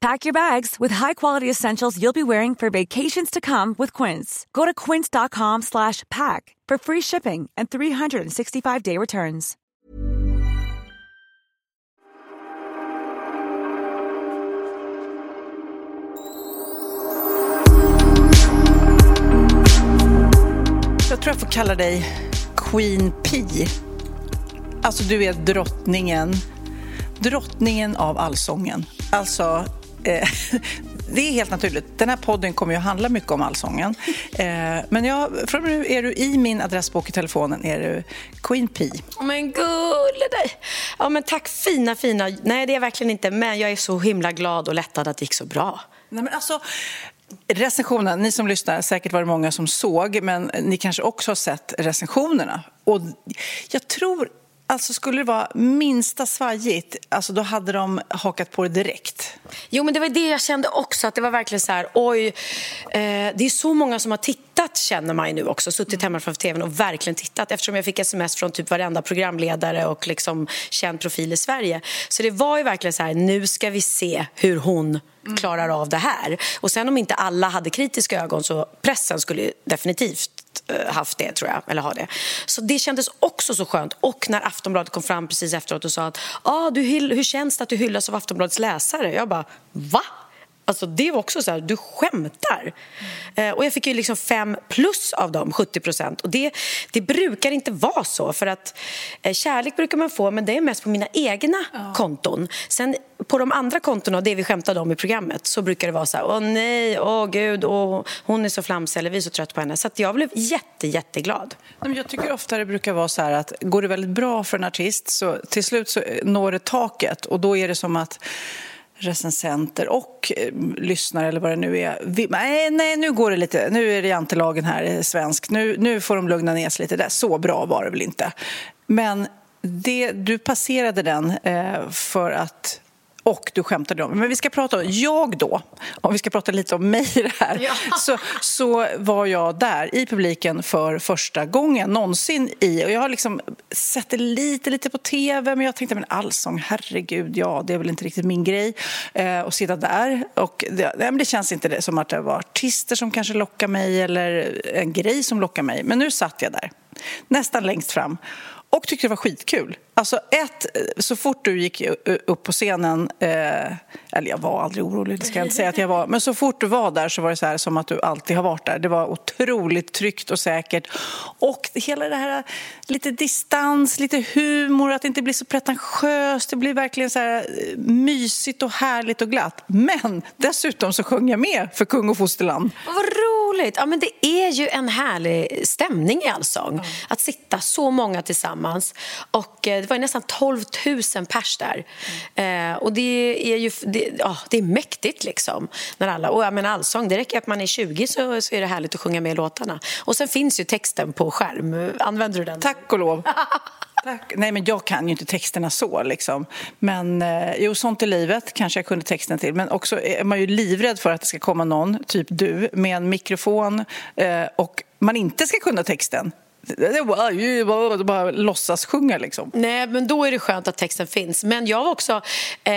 Pack your bags with high-quality essentials you'll be wearing for vacations to come with Quince. Go to quince.com slash pack for free shipping and 365-day returns. Jag tror jag får kalla dig Queen P. Alltså, du är drottningen. Drottningen av allsången. Alltså, eh, det är helt naturligt. Den här podden kommer ju att handla mycket om allsången. Eh, men jag, från nu är du i min adressbok i telefonen är du Queen P. Men gulle dig! Ja, men tack fina, fina. Nej, det är jag verkligen inte. Men jag är så himla glad och lättad att det gick så bra. Nej, men alltså, recensionen, ni som lyssnar, säkert var det många som såg, men ni kanske också har sett recensionerna. Och jag tror Alltså skulle det vara minsta svajigt, alltså då hade de hakat på det direkt. Jo, men det var det jag kände också, att det var verkligen så här, oj, eh, det är så många som har tittat känner man ju nu också, suttit hemma framför tvn och verkligen tittat eftersom jag fick sms från typ varenda programledare och liksom känd profil i Sverige. Så det var ju verkligen så här, nu ska vi se hur hon Mm. klarar av det här. Och sen om inte alla hade kritiska ögon så pressen skulle definitivt eh, haft det, tror jag. Eller ha det. Så det kändes också så skönt. Och när Aftonbladet kom fram precis efteråt och sa att ah, du, hur känns det att du hyllas av Aftonbladets läsare? Jag bara, va? Alltså det var också så här, du skämtar. Eh, och jag fick ju liksom fem plus av dem, 70 procent. Och det, det brukar inte vara så, för att eh, kärlek brukar man få, men det är mest på mina egna ja. konton. Sen på de andra kontona, det vi skämtade om i programmet, så brukar det vara så här, åh nej, åh gud, åh, hon är så flamsig, eller vi är så trött på henne. Så jag blev jätte, jätteglad. Jag tycker ofta det brukar vara så här att går det väldigt bra för en artist så till slut så når det taket och då är det som att recensenter och eh, lyssnare eller vad det nu är. Vi, nej, nej, nu går det lite. Nu är det jantelagen här, eh, svensk. Nu, nu får de lugna ner sig lite. Där. Så bra var det väl inte. Men det, du passerade den eh, för att och du skämtade om. Men vi ska prata om, jag då, om vi ska prata lite om mig i det här, ja. så, så var jag där i publiken för första gången någonsin i, och jag har liksom sett det lite, lite på tv, men jag tänkte, men allsång, herregud, ja, det är väl inte riktigt min grej eh, att sitta där. Och det, nej, det känns inte det, som att det var artister som kanske lockar mig eller en grej som lockar mig. Men nu satt jag där, nästan längst fram och tyckte det var skitkul. Alltså ett, så fort du gick upp på scenen, eh, eller jag var aldrig orolig, det ska jag inte säga att jag var, men så fort du var där så var det så här som att du alltid har varit där. Det var otroligt tryggt och säkert. Och hela det här, lite distans, lite humor, att det inte blir så pretentiöst. Det blir verkligen så här eh, mysigt och härligt och glatt. Men dessutom så sjöng jag med för kung och fosterland. Vad roligt! Ja, men det är ju en härlig stämning i Allsång. Mm. Att sitta så många tillsammans. Och det var nästan 12 000 pers där. Mm. Eh, och det är ju det, ja, det är mäktigt liksom. När alla, och jag menar allsång, det räcker att man är 20 så, så är det härligt att sjunga med i låtarna. Och sen finns ju texten på skärm. Använder du den? Tack och lov. Tack. Nej, men jag kan ju inte texterna så. Liksom. Men eh, jo, sånt i livet kanske jag kunde texten till. Men också är man ju livrädd för att det ska komma någon, typ du, med en mikrofon eh, och man inte ska kunna texten. Det var bara, bara låtsas sjunga liksom. Nej, men då är det skönt att texten finns. Men jag också, eh,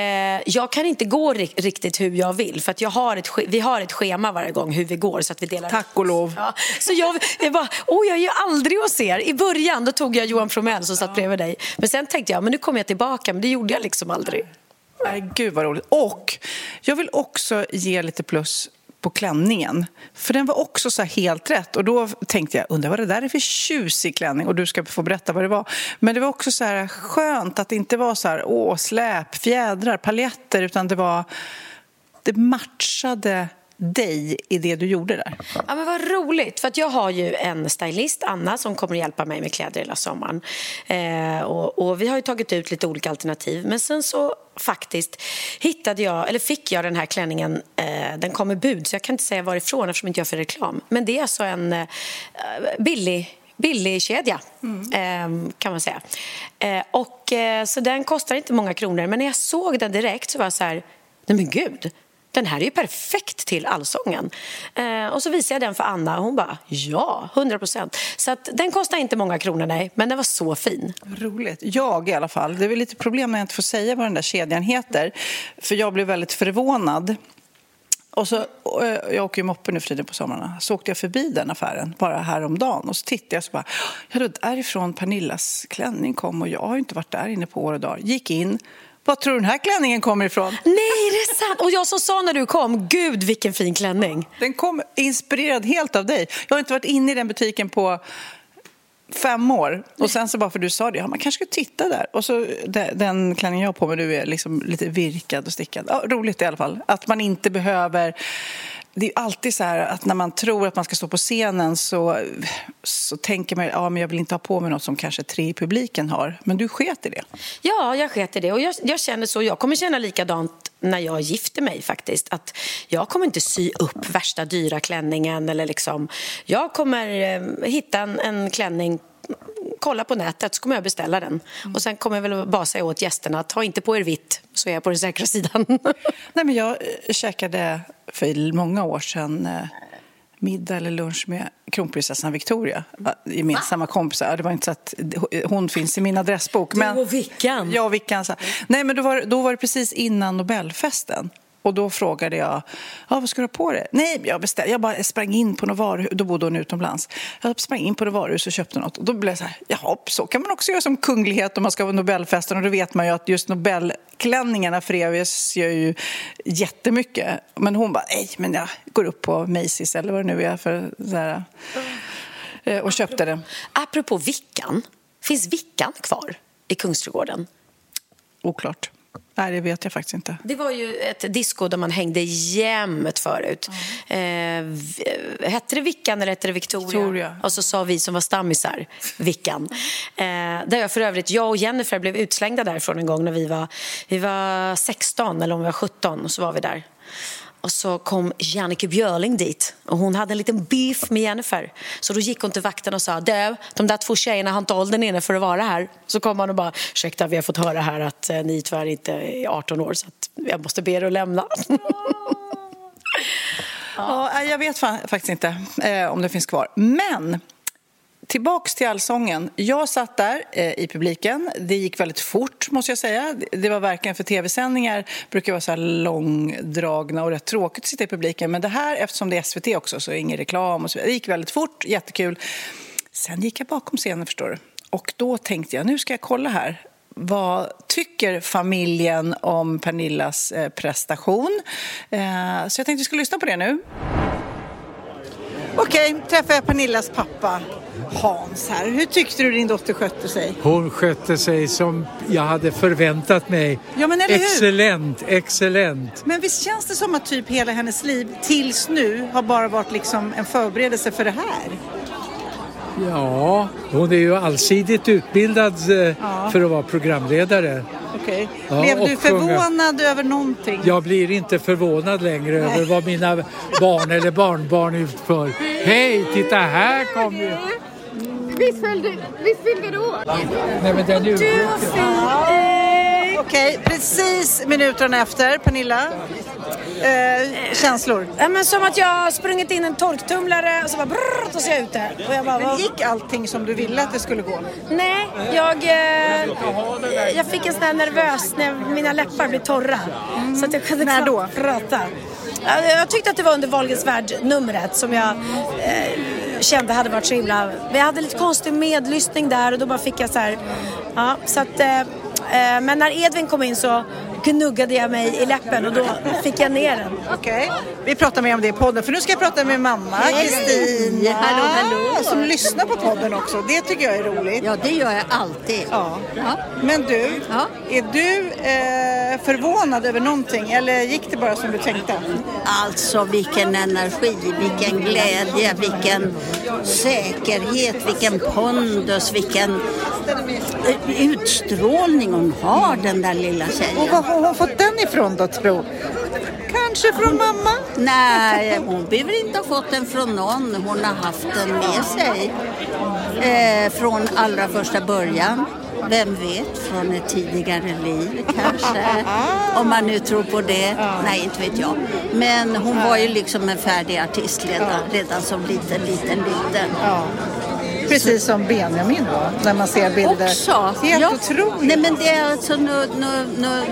jag kan inte gå riktigt hur jag vill för att jag har ett, vi har ett schema varje gång hur vi går så att vi delar Tack och lov. Ja, så jag, jag bara, oh, jag är ju aldrig hos er. I början då tog jag Johan Promell som satt ja. bredvid dig. Men sen tänkte jag, men nu kommer jag tillbaka, men det gjorde jag liksom aldrig. Nej, gud vad roligt. Och jag vill också ge lite plus på klänningen. För den var också så helt rätt. Och då tänkte jag, undrar vad det där är för tjusig klänning? Och du ska få berätta vad det var. Men det var också så här skönt att det inte var så här, åh, släp, fjädrar, paljetter, utan det var... Det matchade dig i det du gjorde där. Ja, men vad roligt, för att jag har ju en stylist, Anna, som kommer att hjälpa mig med kläder hela sommaren. Eh, och, och, vi har ju tagit ut lite olika alternativ, men sen så faktiskt hittade jag, eller fick jag den här klänningen, eh, den kom i bud, så jag kan inte säga varifrån eftersom jag inte gör för reklam. Men det är alltså en eh, billig billig kedja, mm. kan man säga. Eh, och, eh, så den kostar inte många kronor, men när jag såg den direkt så var jag så här, nej men gud, den här är ju perfekt till allsången. Eh, och så visade jag den för Anna och hon bara, ja, 100 procent. Så att, den kostar inte många kronor, nej, men den var så fin. Roligt. Jag i alla fall. Det är väl lite problem när jag inte får säga vad den där kedjan heter. För jag blev väldigt förvånad. Och så, och eh, jag åker ju moppe nu för på somrarna. Så åkte jag förbi den affären bara häromdagen. Och så tittade jag så bara, ja var därifrån Pernillas klänning kom och jag har ju inte varit där inne på år och dagar. Gick in, var tror du den här klänningen kommer ifrån? Nej, det är sant! Och jag som sa när du kom, gud vilken fin klänning. Den kom inspirerad helt av dig. Jag har inte varit inne i den butiken på fem år. Och sen så bara för du sa det, ja, man kanske ska titta där. Och så den klänningen jag har på mig nu är liksom lite virkad och stickad. Ja, roligt i alla fall. Att man inte behöver det är alltid så här att när man tror att man ska stå på scenen så, så tänker man ja, jag vill inte ha på mig något som kanske tre i publiken har. Men du sket i det. Ja, jag sket i det. Och jag, jag känner så. Jag kommer känna likadant när jag gifter mig faktiskt. Att jag kommer inte sy upp värsta dyra klänningen eller liksom. Jag kommer eh, hitta en, en klänning kolla på nätet så kommer jag beställa den. Och sen kommer jag väl bara säga åt gästerna att ha inte på er vitt så är jag på den säkra sidan. Nej, men jag eh, käkade för många år sedan eh, middag eller lunch med kronprinsessan Victoria. Gemensamma kompisar. Det var inte så att hon finns i min adressbok. Men, du och Vickan. Ja, Vickan. Nej, men då var, då var det precis innan Nobelfesten. Och då frågade jag, ja, vad ska du ha på dig? Nej, jag, beställ, jag bara sprang in på något varuhus, då bodde hon utomlands. Jag sprang in på något varuhus och köpte något. Och då blev jag så här, jaha, så kan man också göra som kunglighet om man ska vara Nobelfesten. Och då vet man ju att just Nobelklänningarna förevas ju jättemycket. Men hon bara, nej, men jag går upp på Macy's eller vad det nu är för så här, eh, och köpte det. Apropå Vickan, finns Vickan kvar i Kungsträdgården? Oklart. Nej, det vet jag faktiskt inte. Det var ju ett disco där man hängde jämt förut. Mm. Eh, hette det Vickan eller hette det Victoria? Victoria? Och så sa vi som var stammisar Vickan. Eh, där jag för övrigt, jag och Jennifer blev utslängda därifrån en gång när vi var, vi var 16 eller om vi var 17 och så var vi där. Och så kom Jannike Björling dit och hon hade en liten beef med Jennifer. Så då gick hon till vakten och sa du, de där två tjejerna har inte åldern inne för att vara här. Så kom han och bara, ursäkta vi har fått höra här att eh, ni tyvärr inte är 18 år så att jag måste be er att lämna. ja. Eh, jag vet faktiskt inte eh, om det finns kvar. Men Tillbaks till allsången. Jag satt där eh, i publiken. Det gick väldigt fort, måste jag säga. Det var verkligen för tv-sändningar brukar vara så här långdragna och rätt tråkigt att sitta i publiken. Men det här, eftersom det är SVT också, så är det ingen reklam och så vidare. Det gick väldigt fort, jättekul. Sen gick jag bakom scenen, förstår du. Och då tänkte jag, nu ska jag kolla här. Vad tycker familjen om Pernillas eh, prestation? Eh, så jag tänkte att vi ska lyssna på det nu. Okej, träffar jag Pernillas pappa. Hans här. Hur tyckte du din dotter skötte sig? Hon skötte sig som jag hade förväntat mig. Ja, men eller hur? Excellent, excellent. Men visst känns det som att typ hela hennes liv tills nu har bara varit liksom en förberedelse för det här? Ja, hon är ju allsidigt utbildad eh, ja. för att vara programledare. Okej. Okay. Blev ja, du förvånad sjunga. över någonting? Jag blir inte förvånad längre Nej. över vad mina barn eller barnbarn utför. Hej, titta här kom ju! Visst fyllde, visst fyllde du år? Nej men den är Du var fin! Okej, precis minuterna efter, Pernilla. Eh, känslor? Ja, men som att jag sprungit in en torktumlare och så bara brrr, och så är jag ute. Och jag bara, men gick allting som du ville att det skulle gå? Nej, jag, eh, jag fick en sån här nervös när mina läppar blev torra. Mm. Så att jag kunde När då? prata. Jag tyckte att det var under Wahlgrens värld-numret som jag eh, kände hade varit så himla... Vi hade lite konstig medlyssning där och då bara fick jag så här... Ja, så att, eh, eh men när Edvin kom in så gnuggade jag mig i läppen och då fick jag ner den. Okej, vi pratar mer om det i podden. För nu ska jag prata med mamma, Kristina. Hallå, hallå. Som lyssnar på podden också. Det tycker jag är roligt. Ja, det gör jag alltid. Ja. Ja. Men du, Ja. är du eh, förvånad över någonting eller gick det bara som du tänkte? Alltså vilken energi, vilken glädje, vilken säkerhet, vilken pondus, vilken utstrålning hon har den där lilla tjejen. Har hon fått den ifrån då tro? Kanske från mamma? Nej, hon behöver inte ha fått den från någon. Hon har haft den med sig eh, från allra första början. Vem vet, från ett tidigare liv kanske. Om man nu tror på det. Nej, inte vet jag. Men hon var ju liksom en färdig artist redan, redan som liten, liten, liten. Precis som Benjamin då, när man ser bilder. Också. Helt Ja. otroligt. Nej, men det är alltså något no, no,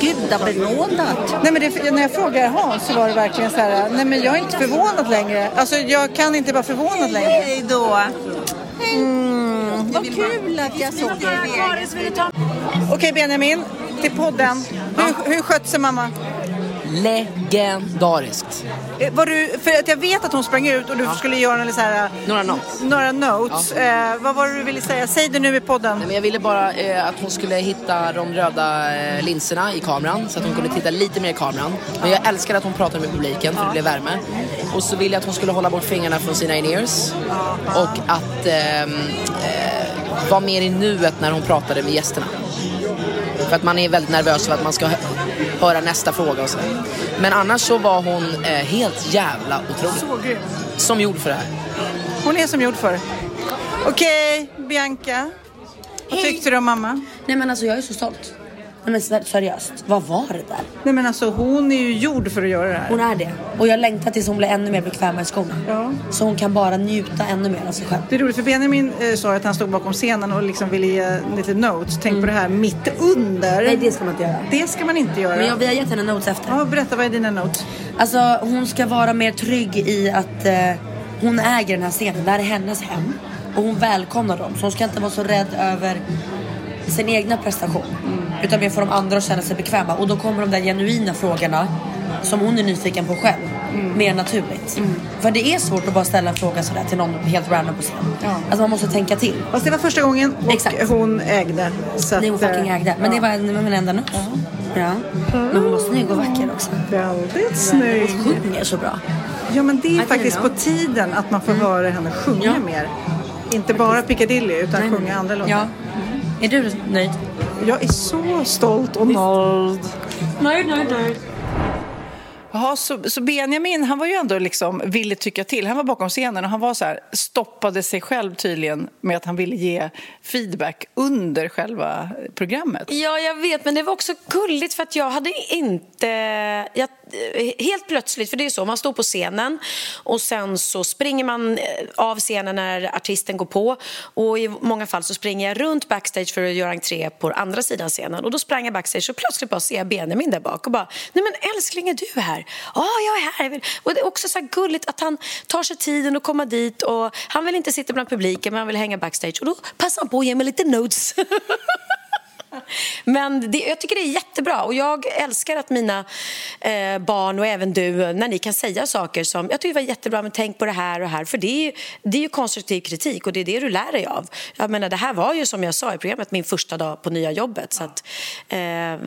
gudabenådat. Nej, men det, när jag frågade Hans så var det verkligen så här, nej men jag är inte förvånad längre. Alltså jag kan inte vara förvånad längre. Hej då. Mm, vad kul att jag såg er. Okej Benjamin, till podden. Hur, hur skötte sig mamma? Legendariskt. Eh, Var du, för att jag vet att hon sprang ut och du skulle göra så här, Några notes. några notes. Eh, vad var det du ville säga? Säg det nu i podden. Nej, men jag ville bara eh, att hon skulle hitta de röda eh, linserna i kameran så att hon kunde titta lite mer i kameran. Men jag älskar att hon pratar med publiken för det blev värme. Och så ville jag att hon skulle hålla bort fingrarna från sina in-ears. Och att ehm, eh, vara mer i nuet när hon pratade med gästerna. För att man är väldigt nervös för att man ska hö- höra nästa fråga och så. Men annars så var hon eh, helt jävla otrolig. Så grym. Som gjord för det här. Hon är som gjord för. Okej, Bianca. Vad tyckte du om mamma? Nej men alltså jag är så stolt. Nej men ser- seriöst, vad var det där? Nej men alltså hon är ju gjord för att göra det här. Hon är det. Och jag längtar tills hon blir ännu mer bekväm i skorna. Ja. Så hon kan bara njuta ännu mer av sig själv. Det är roligt för Benjamin eh, sa att han stod bakom scenen och liksom ville ge lite notes. Tänk på det här mitt under. Nej det ska man inte göra. Det ska man inte göra. Men jag, vi har gett henne notes efter. Ja, berätta, vad är dina notes? Alltså hon ska vara mer trygg i att eh, hon äger den här scenen. Det här är hennes hem. Och hon välkomnar dem. Så hon ska inte vara så rädd över sin egna prestation. Utan mer få de andra att känna sig bekväma. Och då kommer de där genuina frågorna som hon är nyfiken på själv. Mer naturligt. För det är svårt att bara ställa en fråga sådär till någon helt random på scen. Alltså man måste tänka till. Fast det var första gången och Exakt. hon ägde. Så Nej hon att, eh, fucking ägde. Men det var en, en enda not. Ja. Men hon var snygg och vacker också. Väldigt snygg. Hon sjunger så bra. Ja men det är I faktiskt på tiden att man får höra henne sjunga Ja. mer. Inte bara Piccadilly utan sjunga andra låtar. Ja. Är du nöjd? Jag är så stolt och nöjd. Nöjd, nöjd, nöjd. Jaha, så, så Benjamin han var ju ändå liksom, ville tycka till. Han var bakom scenen och han var så här, stoppade sig själv tydligen med att han ville ge feedback under själva programmet. Ja, jag vet, men det var också gulligt för att jag hade inte... Jag, Eh, helt plötsligt, för det är så, man står på scenen och sen så springer man eh, av scenen när artisten går på och i många fall så springer jag runt backstage för att göra entré på andra sidan scenen och då sprang jag backstage och plötsligt bara ser jag Benjamin där bak och bara Nej men älskling, är du här? Ja, jag är här. Och det är också så här gulligt att han tar sig tiden att komma dit och han vill inte sitta bland publiken men han vill hänga backstage och då passar han på att ge mig lite notes. Men det, jag tycker det är jättebra och jag älskar att mina eh, barn och även du, när ni kan säga saker som jag tycker det var jättebra men tänk på det här och här för det är, ju, det är ju konstruktiv kritik och det är det du lär dig av. Jag menar det här var ju som jag sa i programmet min första dag på nya jobbet så att eh,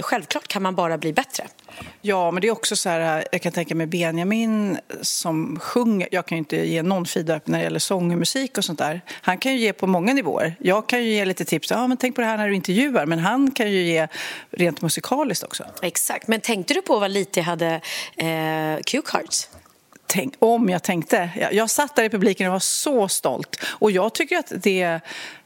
självklart kan man bara bli bättre. Ja, men det är också så här, jag kan tänka mig Benjamin som sjunger. Jag kan ju inte ge någon feedback när det gäller sång och musik och sånt där. Han kan ju ge på många nivåer. Jag kan ju ge lite tips. Ja, men tänk på det här när du intervjuar. Men han kan ju ge rent musikaliskt också. Exakt, men tänkte du på vad lite jag hade eh, cue-cards? Tänk, om jag tänkte. Jag, jag satt där i publiken och var så stolt. Och jag tycker att det,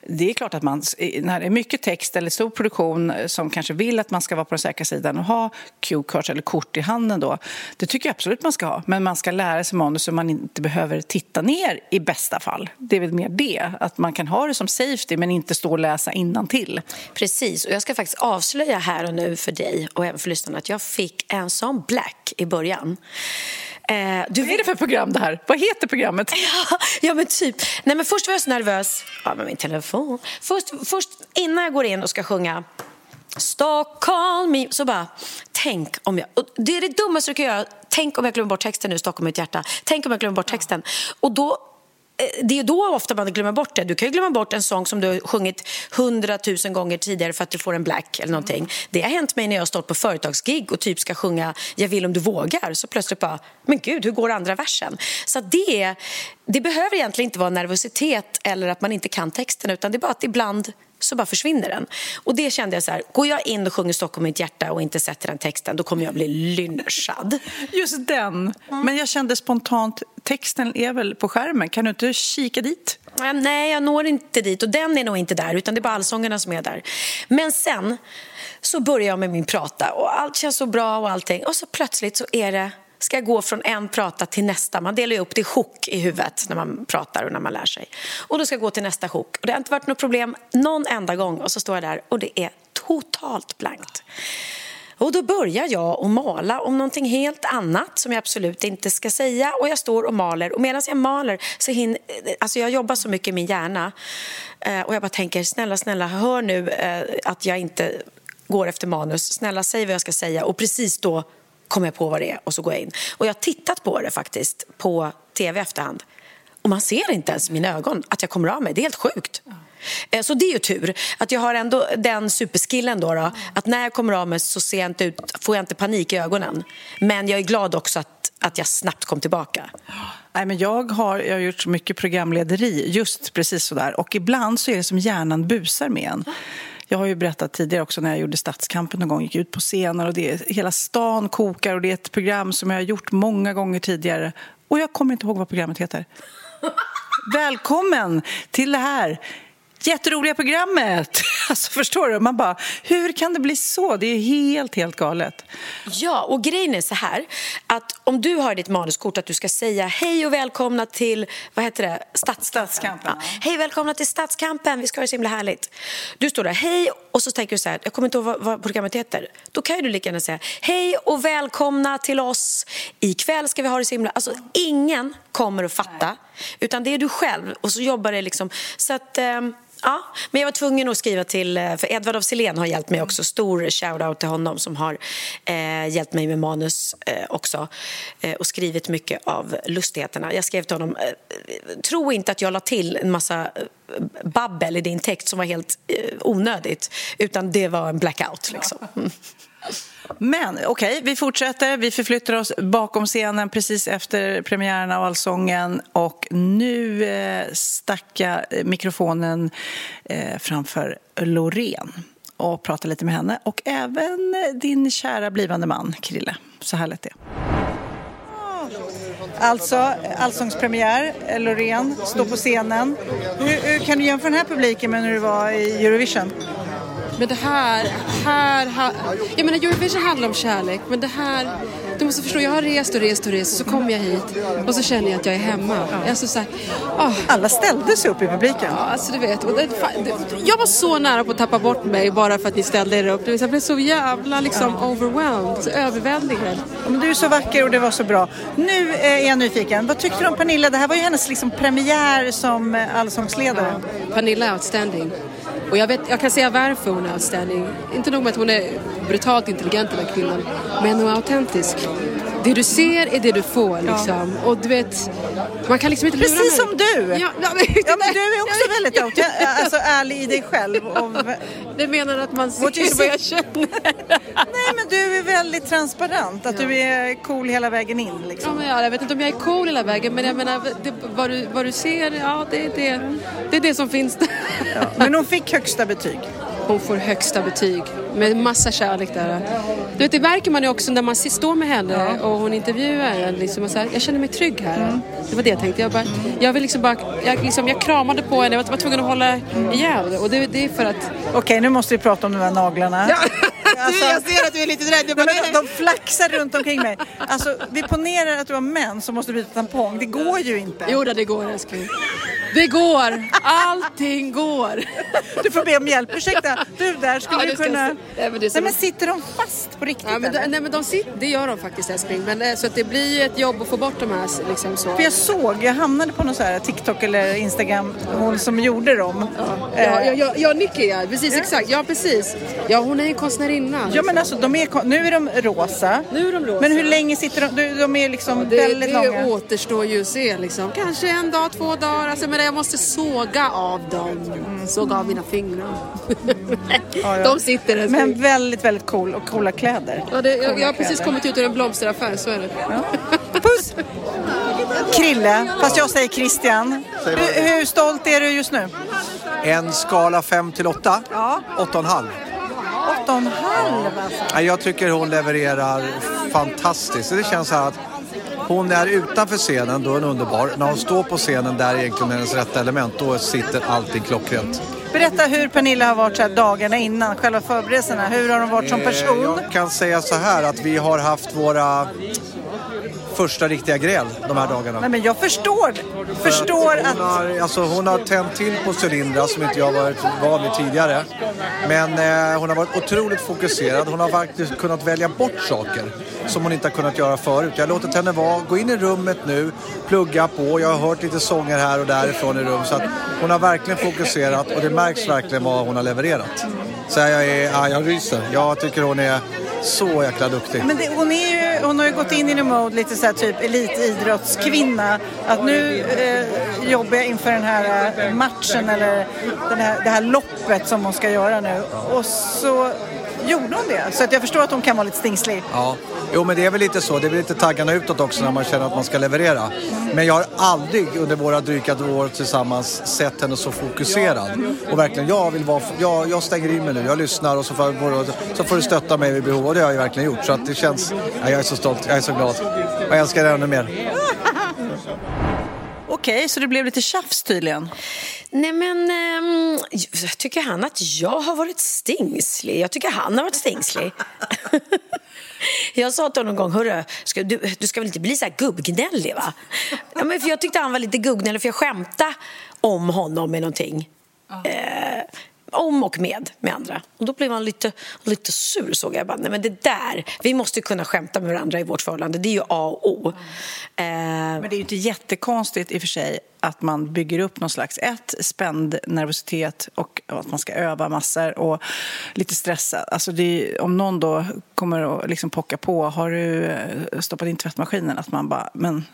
det är klart att man, när det är mycket text eller stor produktion eh, som kanske vill att man ska vara på den säkra sidan och ha Q-kurs eller kort i handen då. Det tycker jag absolut man ska ha. Men man ska lära sig manus så man inte behöver titta ner i bästa fall. Det är väl mer det. Att man kan ha det som safety men inte stå och läsa till. Precis, och jag ska faktiskt avslöja här och nu för dig och även för lyssnarna att jag fick en sån black i början. Eh, du Vad är det för program det här? Vad heter programmet? Ja, ja men typ. Nej men först var jag så nervös. Ja, med min telefon. Först, först innan jag går in och ska sjunga Stockholm, så bara, tänk om jag... Det är det dummaste du kan göra. Tänk om jag glömmer bort texten nu, Stockholm ett hjärta. Tänk om jag glömmer bort texten. Och då det är då ofta man glömmer bort det. Du kan glömma bort en sång som du har sjungit hundratusen gånger tidigare för att du får en black eller någonting. Det har hänt mig när jag har stått på företagsgig och typ ska sjunga Jag vill om du vågar. Så plötsligt bara, men gud, hur går andra versen? Så det, det behöver egentligen inte vara nervositet eller att man inte kan texten utan det är bara att ibland så bara försvinner den. Och det kände jag så här, går jag in och sjunger Stockholm i mitt hjärta och inte sätter den texten, då kommer jag bli lynchad. Just den. Men jag kände spontant, texten är väl på skärmen, kan du inte kika dit? Nej, jag når inte dit och den är nog inte där, utan det är bara allsångerna som är där. Men sen så börjar jag med min prata och allt känns så bra och allting och så plötsligt så är det ska jag gå från en prata till nästa. Man delar ju upp det i sjok i huvudet när man pratar och när man lär sig. Och då ska jag gå till nästa sjok. Och det har inte varit något problem någon enda gång. Och så står jag där och det är totalt blankt. Och då börjar jag att mala om någonting helt annat som jag absolut inte ska säga. Och jag står och maler. Och medan jag maler så hinner... Alltså jag jobbar så mycket i min hjärna. Eh, och jag bara tänker, snälla, snälla, hör nu eh, att jag inte går efter manus. Snälla, säg vad jag ska säga. Och precis då kommer jag på vad det är och så går jag in. Och jag har tittat på det faktiskt på tv efterhand. Och man ser inte ens i mina ögon att jag kommer av mig. Det är helt sjukt. Ja. Så det är ju tur att jag har ändå den superskillen då, då, att när jag kommer av mig så ser jag inte ut, får jag inte panik i ögonen. Men jag är glad också att, att jag snabbt kom tillbaka. Nej, men jag, har, jag har gjort mycket programlederi just precis så där. Och ibland så är det som hjärnan busar med en. Jag har ju berättat tidigare också när jag gjorde Stadskampen någon gång, gick ut på scener och det, hela stan kokar och det är ett program som jag har gjort många gånger tidigare. Och jag kommer inte ihåg vad programmet heter. Välkommen till det här jätteroliga programmet. Alltså, förstår du? Man bara, hur kan det bli så? Det är helt, helt galet. Ja, och grejen är så här att om du har ditt manuskort att du ska säga hej och välkomna till, vad heter det, Stadskampen. Stadskampen ja. Hej välkomna till Stadskampen, vi ska ha det så himla härligt. Du står där, hej, och så tänker du så här, jag kommer inte ihåg vad, vad programmet heter. Då kan ju du lika gärna säga, hej och välkomna till oss, ikväll ska vi ha det så himla... Alltså ingen kommer att fatta, utan det är du själv och så jobbar det liksom, så att... Um, Ja, men jag var tvungen att skriva till, eh, för Edvard af Sillén har hjälpt mig också. Stor shout-out till honom som har eh, hjälpt mig med manus eh, också eh, och skrivit mycket av lustigheterna. Jag skrev till honom, eh, tro inte att jag la till en massa eh, babbel i din text som var helt onödigt, utan det var en blackout. Liksom. Mm. Men okej, okay, vi fortsätter. Vi förflyttar oss bakom scenen precis efter premiären av Allsången och nu eh, stack jag eh, mikrofonen eh, framför Loreen och pratade lite med henne och även eh, din kära blivande man Krille. Så här lät det. Alltså, eh, allsångspremiär, Loreen står på scenen. Hur, hur, kan du jämföra den här publiken med när du var i Eurovision? Men det här, här, här jag menar Eurovision handlar om kärlek men det här, du måste förstå, jag har rest och rest och rest så kommer jag hit och så känner jag att jag är hemma. Ja. Alltså, så här, oh. Alla ställde sig upp i publiken. Ja, alltså du vet. Det, jag var så nära på att tappa bort mig bara för att ni ställde er upp. Jag blev så jävla liksom ja. overwhelmed, så överväldigad. Du är så vacker och det var så bra. Nu är jag nyfiken, vad tyckte du om Pernilla? Det här var ju hennes liksom premiär som eh, allsångsledare. Ja. Pernilla är outstanding. Och jag, vet, jag kan säga varför hon är outstanding. Inte nog med att hon är brutalt intelligent den här kvinnan, men hon är autentisk. Det du ser är det du får liksom. Ja. Och du vet, man kan liksom inte lura Precis som du! Ja, ja, men, ja, men du är också väldigt alltså, ärlig i dig själv. Och... Du menar att man ser vad, vad jag känner? Nej men du är väldigt transparent, att du är cool hela vägen in liksom. Ja, men ja, jag vet inte om jag är cool hela vägen men jag menar det, vad, du, vad du ser, ja det är det, det, är det som finns där. Men hon fick högsta betyg? Hon får högsta betyg med massa kärlek där. Du vet, det märker man ju också när man står med henne och hon intervjuar en. Liksom, och så här, jag känner mig trygg här. Mm. Det var det jag tänkte. Jag, bara, jag, vill liksom bara, jag, liksom, jag kramade på henne, jag var tvungen att hålla ihjäl. Och det, det är för att... Okej, okay, nu måste vi prata om de här naglarna. Ja. Alltså, jag ser att du är lite rädd. Bara, de, de flaxar runt omkring mig. Alltså, vi ponerar att du har män som måste byta tampong. Det går ju inte. Jo, det går älskling. Det går. Allting går. Du får be om hjälp. Ursäkta, du där, skulle Ja, du kunna... jag se. Nej, men Nej, men sitter de fast på riktigt Ja, men, eller? nej, men de sitter, det gör de faktiskt älskling. Men, eh, så att det blir ju ett jobb att få bort de här liksom så. För jag såg, jag hamnade på någon så här TikTok eller Instagram, hon som gjorde dem. Ja, ja, ja, ja Nicky ja, precis exakt. Ja precis. Ja hon är en konstnärinna. Ja men alltså de är, nu är de rosa. Nu är de rosa. Men hur länge sitter de? De, är liksom Det, väldigt det långa. återstår ju att se liksom. Kanske en dag, två dagar. Alltså, men jag måste såga av dem. Såga av mina fingrar. Ja, ja. De sitter där. Men väldigt, väldigt cool och coola kläder. ja, det, jag, Coola jag har precis kläder. kommit ut ur en blomsteraffär, så är det. Puss! Krille, fast jag säger Christian. Hur, hur stolt är du just nu? En skala 5 till 8? Ja. 8,5. Åtta och en halv alltså. Jag tycker hon levererar fantastiskt. Det känns så här att hon är utanför scenen, då är hon underbar. När hon står på scenen, där är egentligen hennes rätta element, då sitter allting klockrent. Berätta hur Pernilla har varit så dagarna innan, själva förberedelserna. Hur har hon varit som Eh, person? Jag kan säga så här att vi har haft våra första riktiga gräl de här dagarna. Nej men jag förstår, förstår hon att... Har, alltså hon har tänt till på cylindrar som inte jag varit van vid tidigare. Men eh, hon har varit otroligt fokuserad. Hon har faktiskt kunnat välja bort saker som hon inte har kunnat göra förut. Jag har låtit henne vara, gå in i rummet nu, plugga på. Jag har hört lite sånger här och därifrån i rum. Så att hon har verkligen fokuserat och det märks verkligen vad hon har levererat. Så jag, är, ja, jag ryser. Jag tycker hon är så jäkla duktig. Men det, hon, är ju, hon har ju gått in i en mode lite så här typ elitidrottskvinna. Att nu eh, jobbar jag inför den här eh, matchen eller den här, det här loppet som hon ska göra nu. Och så gjorde hon det. Så att jag förstår att hon kan vara lite stingslig. Ja, jo men det är väl lite så. Det är väl lite taggarna utåt också när man känner att man ska leverera. Men jag har aldrig under våra dryga år tillsammans sett henne så fokuserad. Och verkligen, jag vill vara, jag, jag stänger in mig nu, jag lyssnar och så får, så får du stötta mig vid behov. Och det har jag verkligen gjort. Så att det känns, ja, jag är så stolt, jag är så glad. Jag älskar det ännu mer. Okej, så det blev lite tjafs tydligen. Nej men, jag tycker han att jag har varit stingslig? Jag tycker han har varit stingslig. Jag sa till honom någon gång, hörru, ska, du, du ska väl inte bli så här gubbgnällig va? Ja, men för jag tyckte han var lite gubbgnällig för jag skämtade om honom med någonting. Eh, om och med, med andra. Och då blev han lite, lite sur såg jag. jag bara, nej men det där, vi måste kunna skämta med varandra i vårt förhållande. Det är ju A och O. Eh, Men det är ju inte jättekonstigt i och för sig att man bygger upp någon slags ett, spänd nervositet och att man ska öva massor och lite stressad. Alltså det är, om någon då kommer och liksom pocka på, har du eh, stoppat in tvättmaskinen? Att man bara, men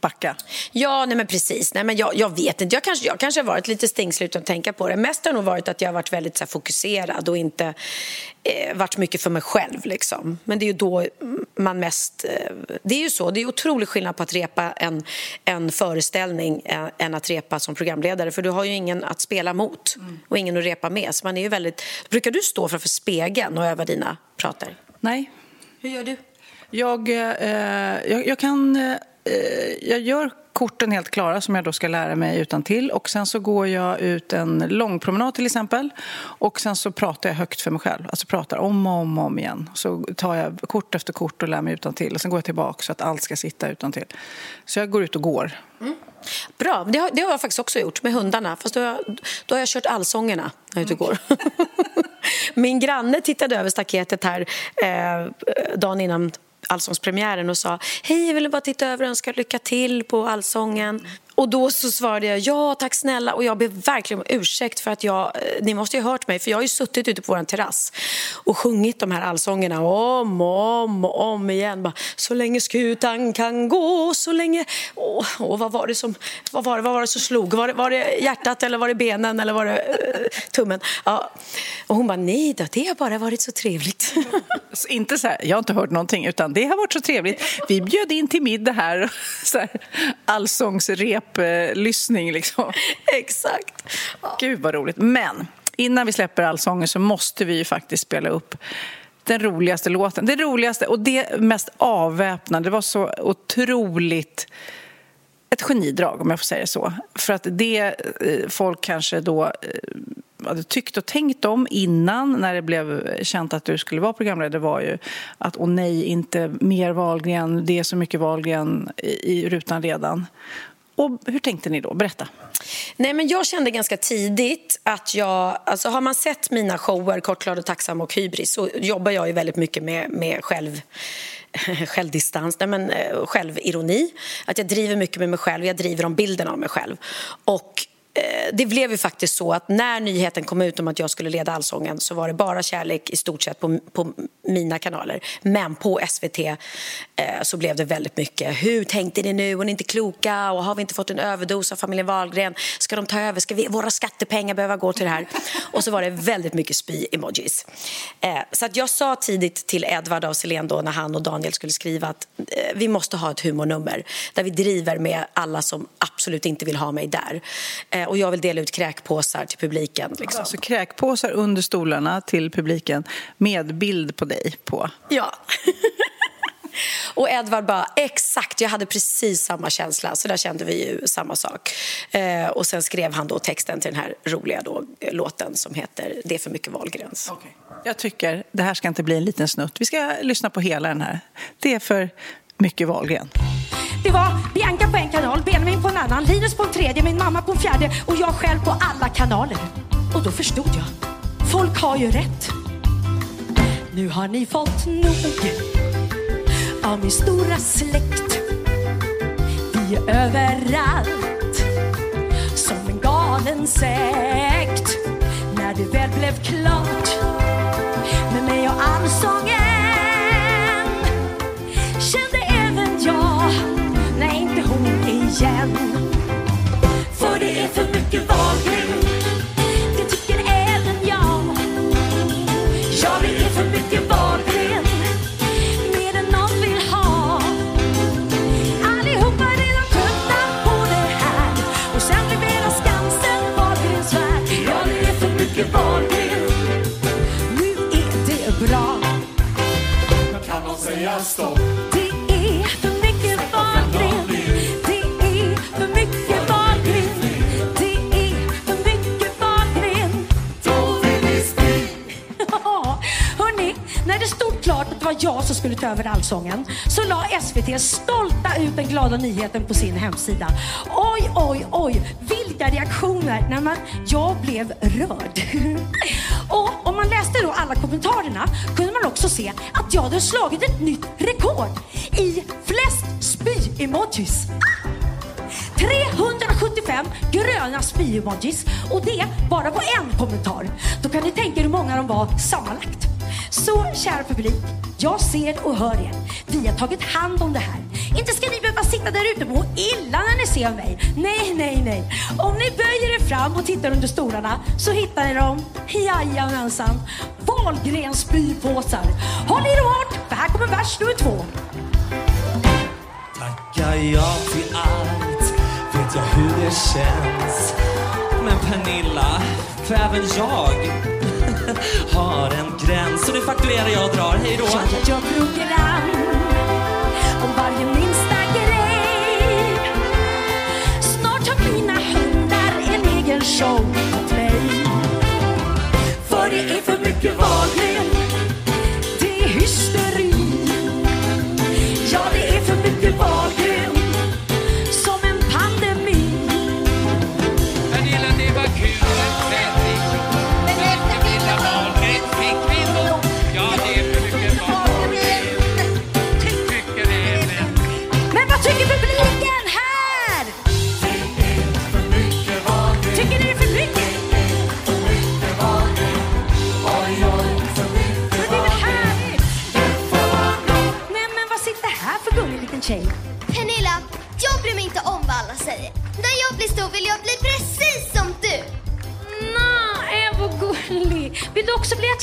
backa. Ja, nej men precis. Nej, men jag, jag vet inte. Jag kanske, jag kanske har varit lite stingslig utan att tänka på det. Mest har nog varit att jag har varit väldigt så här, fokuserad och inte eh, varit mycket för mig själv. Liksom. Men det är ju då man mest... Eh, det är ju så. Det är otrolig skillnad på att repa en, en föreställning eh, än att repa som programledare. För du har ju ingen att spela mot och ingen att repa med. Så man är ju väldigt... Brukar du stå framför spegeln och öva dina prater? Nej. Hur gör du? Jag, eh, jag, jag kan... Eh, jag gör korten helt klara som jag då ska lära mig utan till och sen så går jag ut en lång promenad till exempel och sen så pratar jag högt för mig själv, alltså pratar om och om och om igen. Så tar jag kort efter kort och lär mig utan till och sen går jag tillbaka så att allt ska sitta utan till. Så jag går ut och går. Bra, det har, det har jag faktiskt också gjort med hundarna. Fast då har jag, då har jag kört allsångerna när jag är ute och går. Min granne tittade över staketet här eh, dagen innan allsångspremiären och sa Hej, jag ville bara titta över och önska lycka till på allsången. Och då så svarade jag ja, tack snälla. Och jag ber verkligen om ursäkt för att jag, eh, ni måste ju ha hört mig, för jag har ju suttit ute på vår terrass och sjungit de här allsångerna om och om och om igen. Bara, så länge skutan kan gå, så länge... Åh, åh, vad var det som vad var det, vad var det som slog? Var det, var det hjärtat eller var det benen eller var det eh, tummen? Ja. Och hon bara, nej då, det har bara varit så trevligt. Så inte så här, jag har inte hört någonting, utan det har varit så trevligt. Vi bjöd in till middag här, så här allsångsrep-lyssning liksom. Exakt. Gud vad roligt. Men innan vi släpper allsången så måste vi ju faktiskt spela upp den roligaste låten. Det roligaste och det mest avväpnande. Det var så otroligt ett genidrag om jag får säga det så. För att det eh, folk kanske då eh, hade tyckt och tänkt om innan när det blev känt att du skulle vara programledare var ju att åh nej, inte mer Wahlgren, det är så mycket Wahlgren i, i rutan redan. Och hur tänkte ni då? Berätta. Nej, men jag kände ganska tidigt att jag... Alltså har man sett mina shower, Kortglad och tacksam och Hybris så jobbar jag ju väldigt mycket med, med själv självdistans, nej men, eh, självironi. Att jag driver mycket med mig själv, jag driver om bilden av mig själv. Och Eh, det blev ju faktiskt så att när nyheten kom ut om att jag skulle leda Allsången så var det bara kärlek i stort sett på, på mina kanaler. Men på SVT eh, så blev det väldigt mycket. Hur tänkte ni nu? Är ni inte kloka? Och har vi inte fått en överdos av familjen Wahlgren? Ska de ta över? Ska vi, våra skattepengar behöva gå till det här? Och så var det väldigt mycket spy-emojis. Eh, så att jag sa tidigt till Edvard af Selén då när han och Daniel skulle skriva att eh, vi måste ha ett humornummer där vi driver med alla som absolut inte vill ha mig där. Eh, Eh, och jag vill dela ut kräkpåsar till publiken. Liksom. Alltså kräkpåsar under stolarna till publiken med bild på dig på? Ja. Och Edvard bara, exakt, jag hade precis samma känsla. Så där kände vi ju samma sak. Eh, och sen skrev han då texten till den här roliga då, låten som heter Det är för mycket valgräns. Okay. Jag tycker, det här ska inte bli en liten snutt. Vi ska lyssna på hela den här. Det är för mycket Wahlgren. Det var Bianca på en kanal, Benjamin på en annan, Linus på en tredje, min mamma på en fjärde och jag själv på alla kanaler. Och då förstod jag. Folk har ju rätt. Nu har ni fått nog av min stora släkt. Vi är överallt som en galen sekt. När det väl blev klart med mig och allsången utöver över Allsången så la SVT stolta ut den glada nyheten på sin hemsida. Oj, oj, oj, vilka reaktioner när man, jag blev rörd. Och om man läste då alla kommentarerna kunde man också se att jag hade slagit ett nytt rekord i flest spy-emojis. 375 gröna spy-emojis och det bara på en kommentar. Då kan ni tänka er hur många de var sammanlagt. Så kära publik, jag ser och hör er. Vi har tagit hand om det här. Inte ska ni behöva sitta där ute och må illa när ni ser mig. Nej, nej, nej. Om ni böjer er fram och tittar under stolarna så hittar ni dem. Jajamensan. Wahlgrens spypåsar. Håll i er hårt, för här kommer vers nummer två. Tackar jag till allt, vet jag hur det känns. Men Pernilla, för även jag har en gräns. Så nu fakturerar jag och drar. Hej då. Jag gör program om varje minsta grej. Snart har mina hundar en egen show på play. För det är för mycket Wahlgren.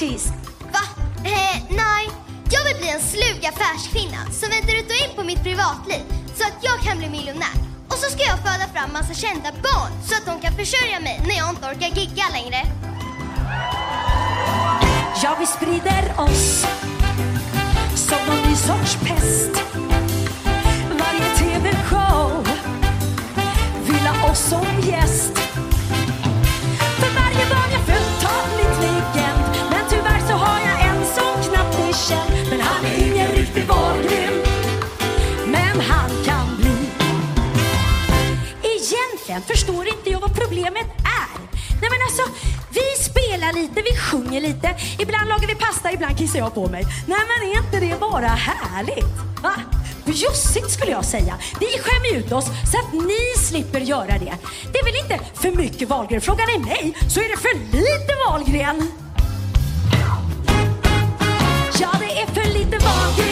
Artist? Va? Eh, nej. Jag vill bli en slug affärskvinna som vänder ut och in på mitt privatliv så att jag kan bli miljonär. Och så ska jag föda fram massa kända barn så att de kan försörja mig när jag inte orkar gigga längre. Ja, vi sprider oss som någon ny sorts pest. Varje tv-show vill ha oss som gäst. För varje barn jag fött har mitt legend. Sen förstår inte jag vad problemet är. Nej men alltså, vi spelar lite, vi sjunger lite. Ibland lagar vi pasta, ibland kissar jag på mig. Nej men är inte det bara härligt? Va? Bjussigt skulle jag säga. Vi skämmer ut oss så att ni slipper göra det. Det är väl inte för mycket Wahlgren? Frågar ni mig så är det för lite Wahlgren. Ja, det är för lite Wahlgren.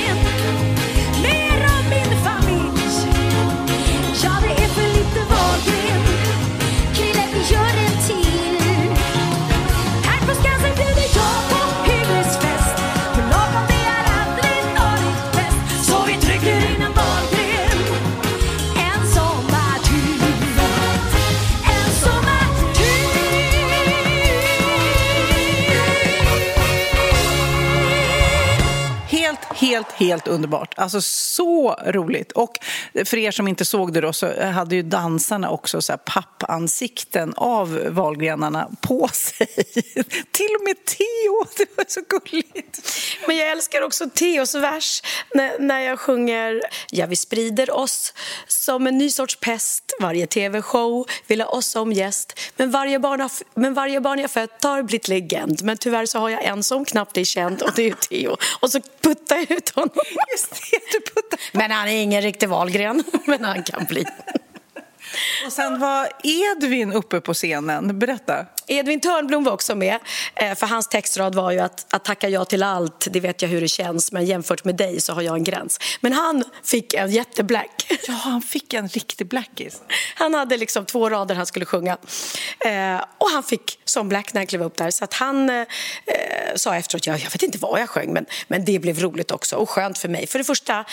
Helt, helt, underbart. Alltså så roligt. Och för er som inte såg det då så hade ju dansarna också så här pappansikten av valgrenarna på sig. Till och med Theo, det var så gulligt. Men jag älskar också Theos vers när, när jag sjunger Ja, vi sprider oss som en ny sorts pest Varje tv-show vill ha oss som gäst men varje, barn har, men varje barn jag fött har blivit legend Men tyvärr så har jag en som knappt är känd och det är ju Theo Och så puttar jag ut honom Just det, du puttar. Men han är ingen riktig valgren, men han kan bli och sen var Edvin uppe på scenen. Berätta. Edvin Törnblom var också med, eh, för hans textrad var ju att, att tacka ja till allt, det vet jag hur det känns, men jämfört med dig så har jag en gräns. Men han fick en jätteblack. Ja, han fick en riktig blackis. Han hade liksom två rader han skulle sjunga. Eh, och han fick som black när han klev upp där. Så att han eh, sa efteråt, ja, jag vet inte vad jag sjöng, men, men det blev roligt också och skönt för mig. För det första,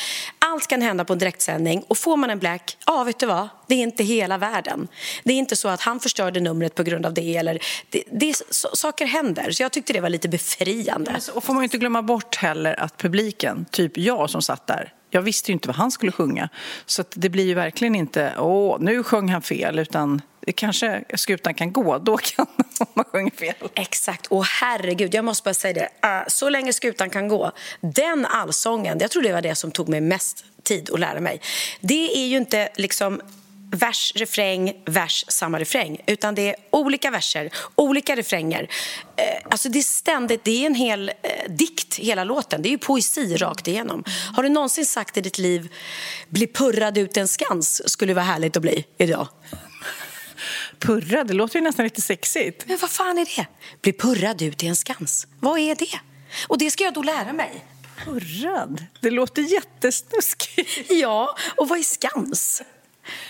allt kan hända på en direktsändning och får man en black, ja vet du vad, det är inte hela världen. Det är inte så att han förstörde numret på grund av det eller det, det, så, saker händer. Så jag tyckte det var lite befriande. Och får man inte glömma bort heller att publiken, typ jag som satt där, jag visste ju inte vad han skulle sjunga. Så att det blir ju verkligen inte, åh, nu sjöng han fel, utan kanske skutan kan gå, då kan man sjunga fel. Exakt, och herregud, jag måste bara säga det. Uh, så länge skutan kan gå, den allsången, jag tror det var det som tog mig mest tid att lära mig. Det är ju inte liksom vers, refräng, vers, samma refräng. Utan det är olika verser, olika refränger. Eh, alltså det är ständigt, det är en hel eh, dikt, hela låten. Det är ju poesi rakt igenom. Har du någonsin sagt i ditt liv, bli purrad ut en skans skulle vara härligt att bli idag? Purra, det låter ju nästan lite sexigt. Men vad fan är det? Bli purrad ut i en skans. Vad är det? Och det ska jag då lära mig. Purrad? Det låter jättesnuskigt. Ja, och vad är skans?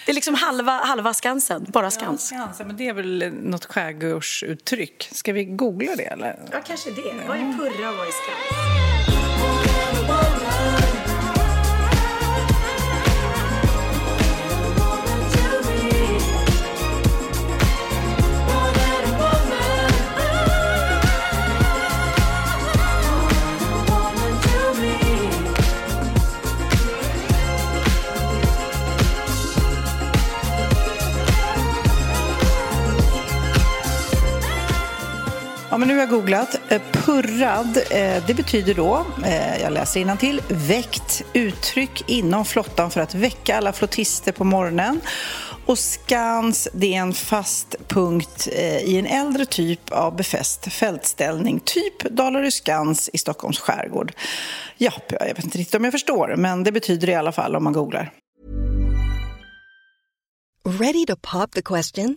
Det är liksom halva, halva Skansen, bara Skans. Ja, Skansen, men det är väl något skärgårdsuttryck. Ska vi googla det eller? Ja, kanske det. Vad är purra och vad är Skans? Ja, men nu har jag googlat. Eh, purrad, eh, det betyder då, eh, jag läser till väckt uttryck inom flottan för att väcka alla flottister på morgonen. Och skans, det är en fast punkt i en äldre typ av befäst fältställning, typ Dalarö skans i Stockholms skärgård. Ja, jag vet inte riktigt om jag förstår, men det betyder det i alla fall om man googlar. Ready to pop the question?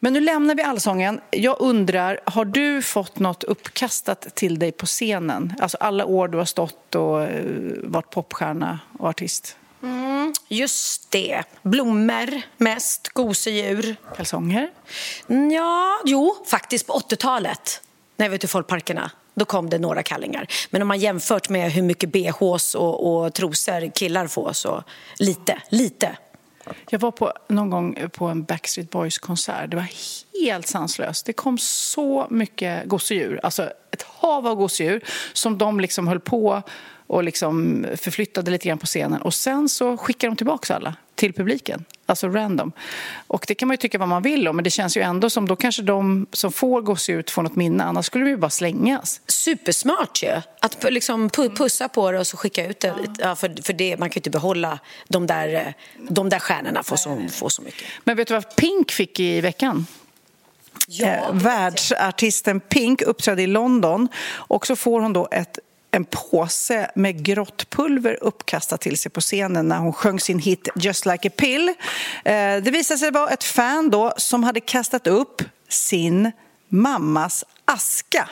Men nu lämnar vi allsången. Jag undrar, har du fått något uppkastat till dig på scenen? Alltså alla år du har stått och eh, varit popstjärna och artist. Mm, just det. Blommor mest, gosedjur. Kalsonger? Mm, Ja, jo, faktiskt på 80-talet när jag var ute i folkparkerna. Då kom det några kallingar. Men om man jämfört med hur mycket bhs och, och trosor killar får så lite, lite. Jag var på, någon gång på en Backstreet Boys-konsert. Det var helt sanslöst. Det kom så mycket gosedjur, alltså ett hav av gosedjur som de liksom höll på och liksom förflyttade lite grann på scenen. Och sen så skickade de tillbaka alla till publiken, alltså random. Och det kan man ju tycka vad man vill om, men det känns ju ändå som då kanske de som får gosedjur får något minne, annars skulle de ju bara slängas. Supersmart ju. Att liksom pu- pussa på det och så skicka ut det. Ja, för, för det, man kan ju inte behålla de där, eh, de där stjärnorna får så, får så mycket. Men vet du vad Pink fick i veckan? eh, världsartisten Pink uppträdde i London och så får hon då ett en påse med grått pulver uppkastat till sig på scenen när hon sjöng sin hit Just like a pill. Eh, det visade sig vara ett fan då som hade kastat upp sin mammas aska.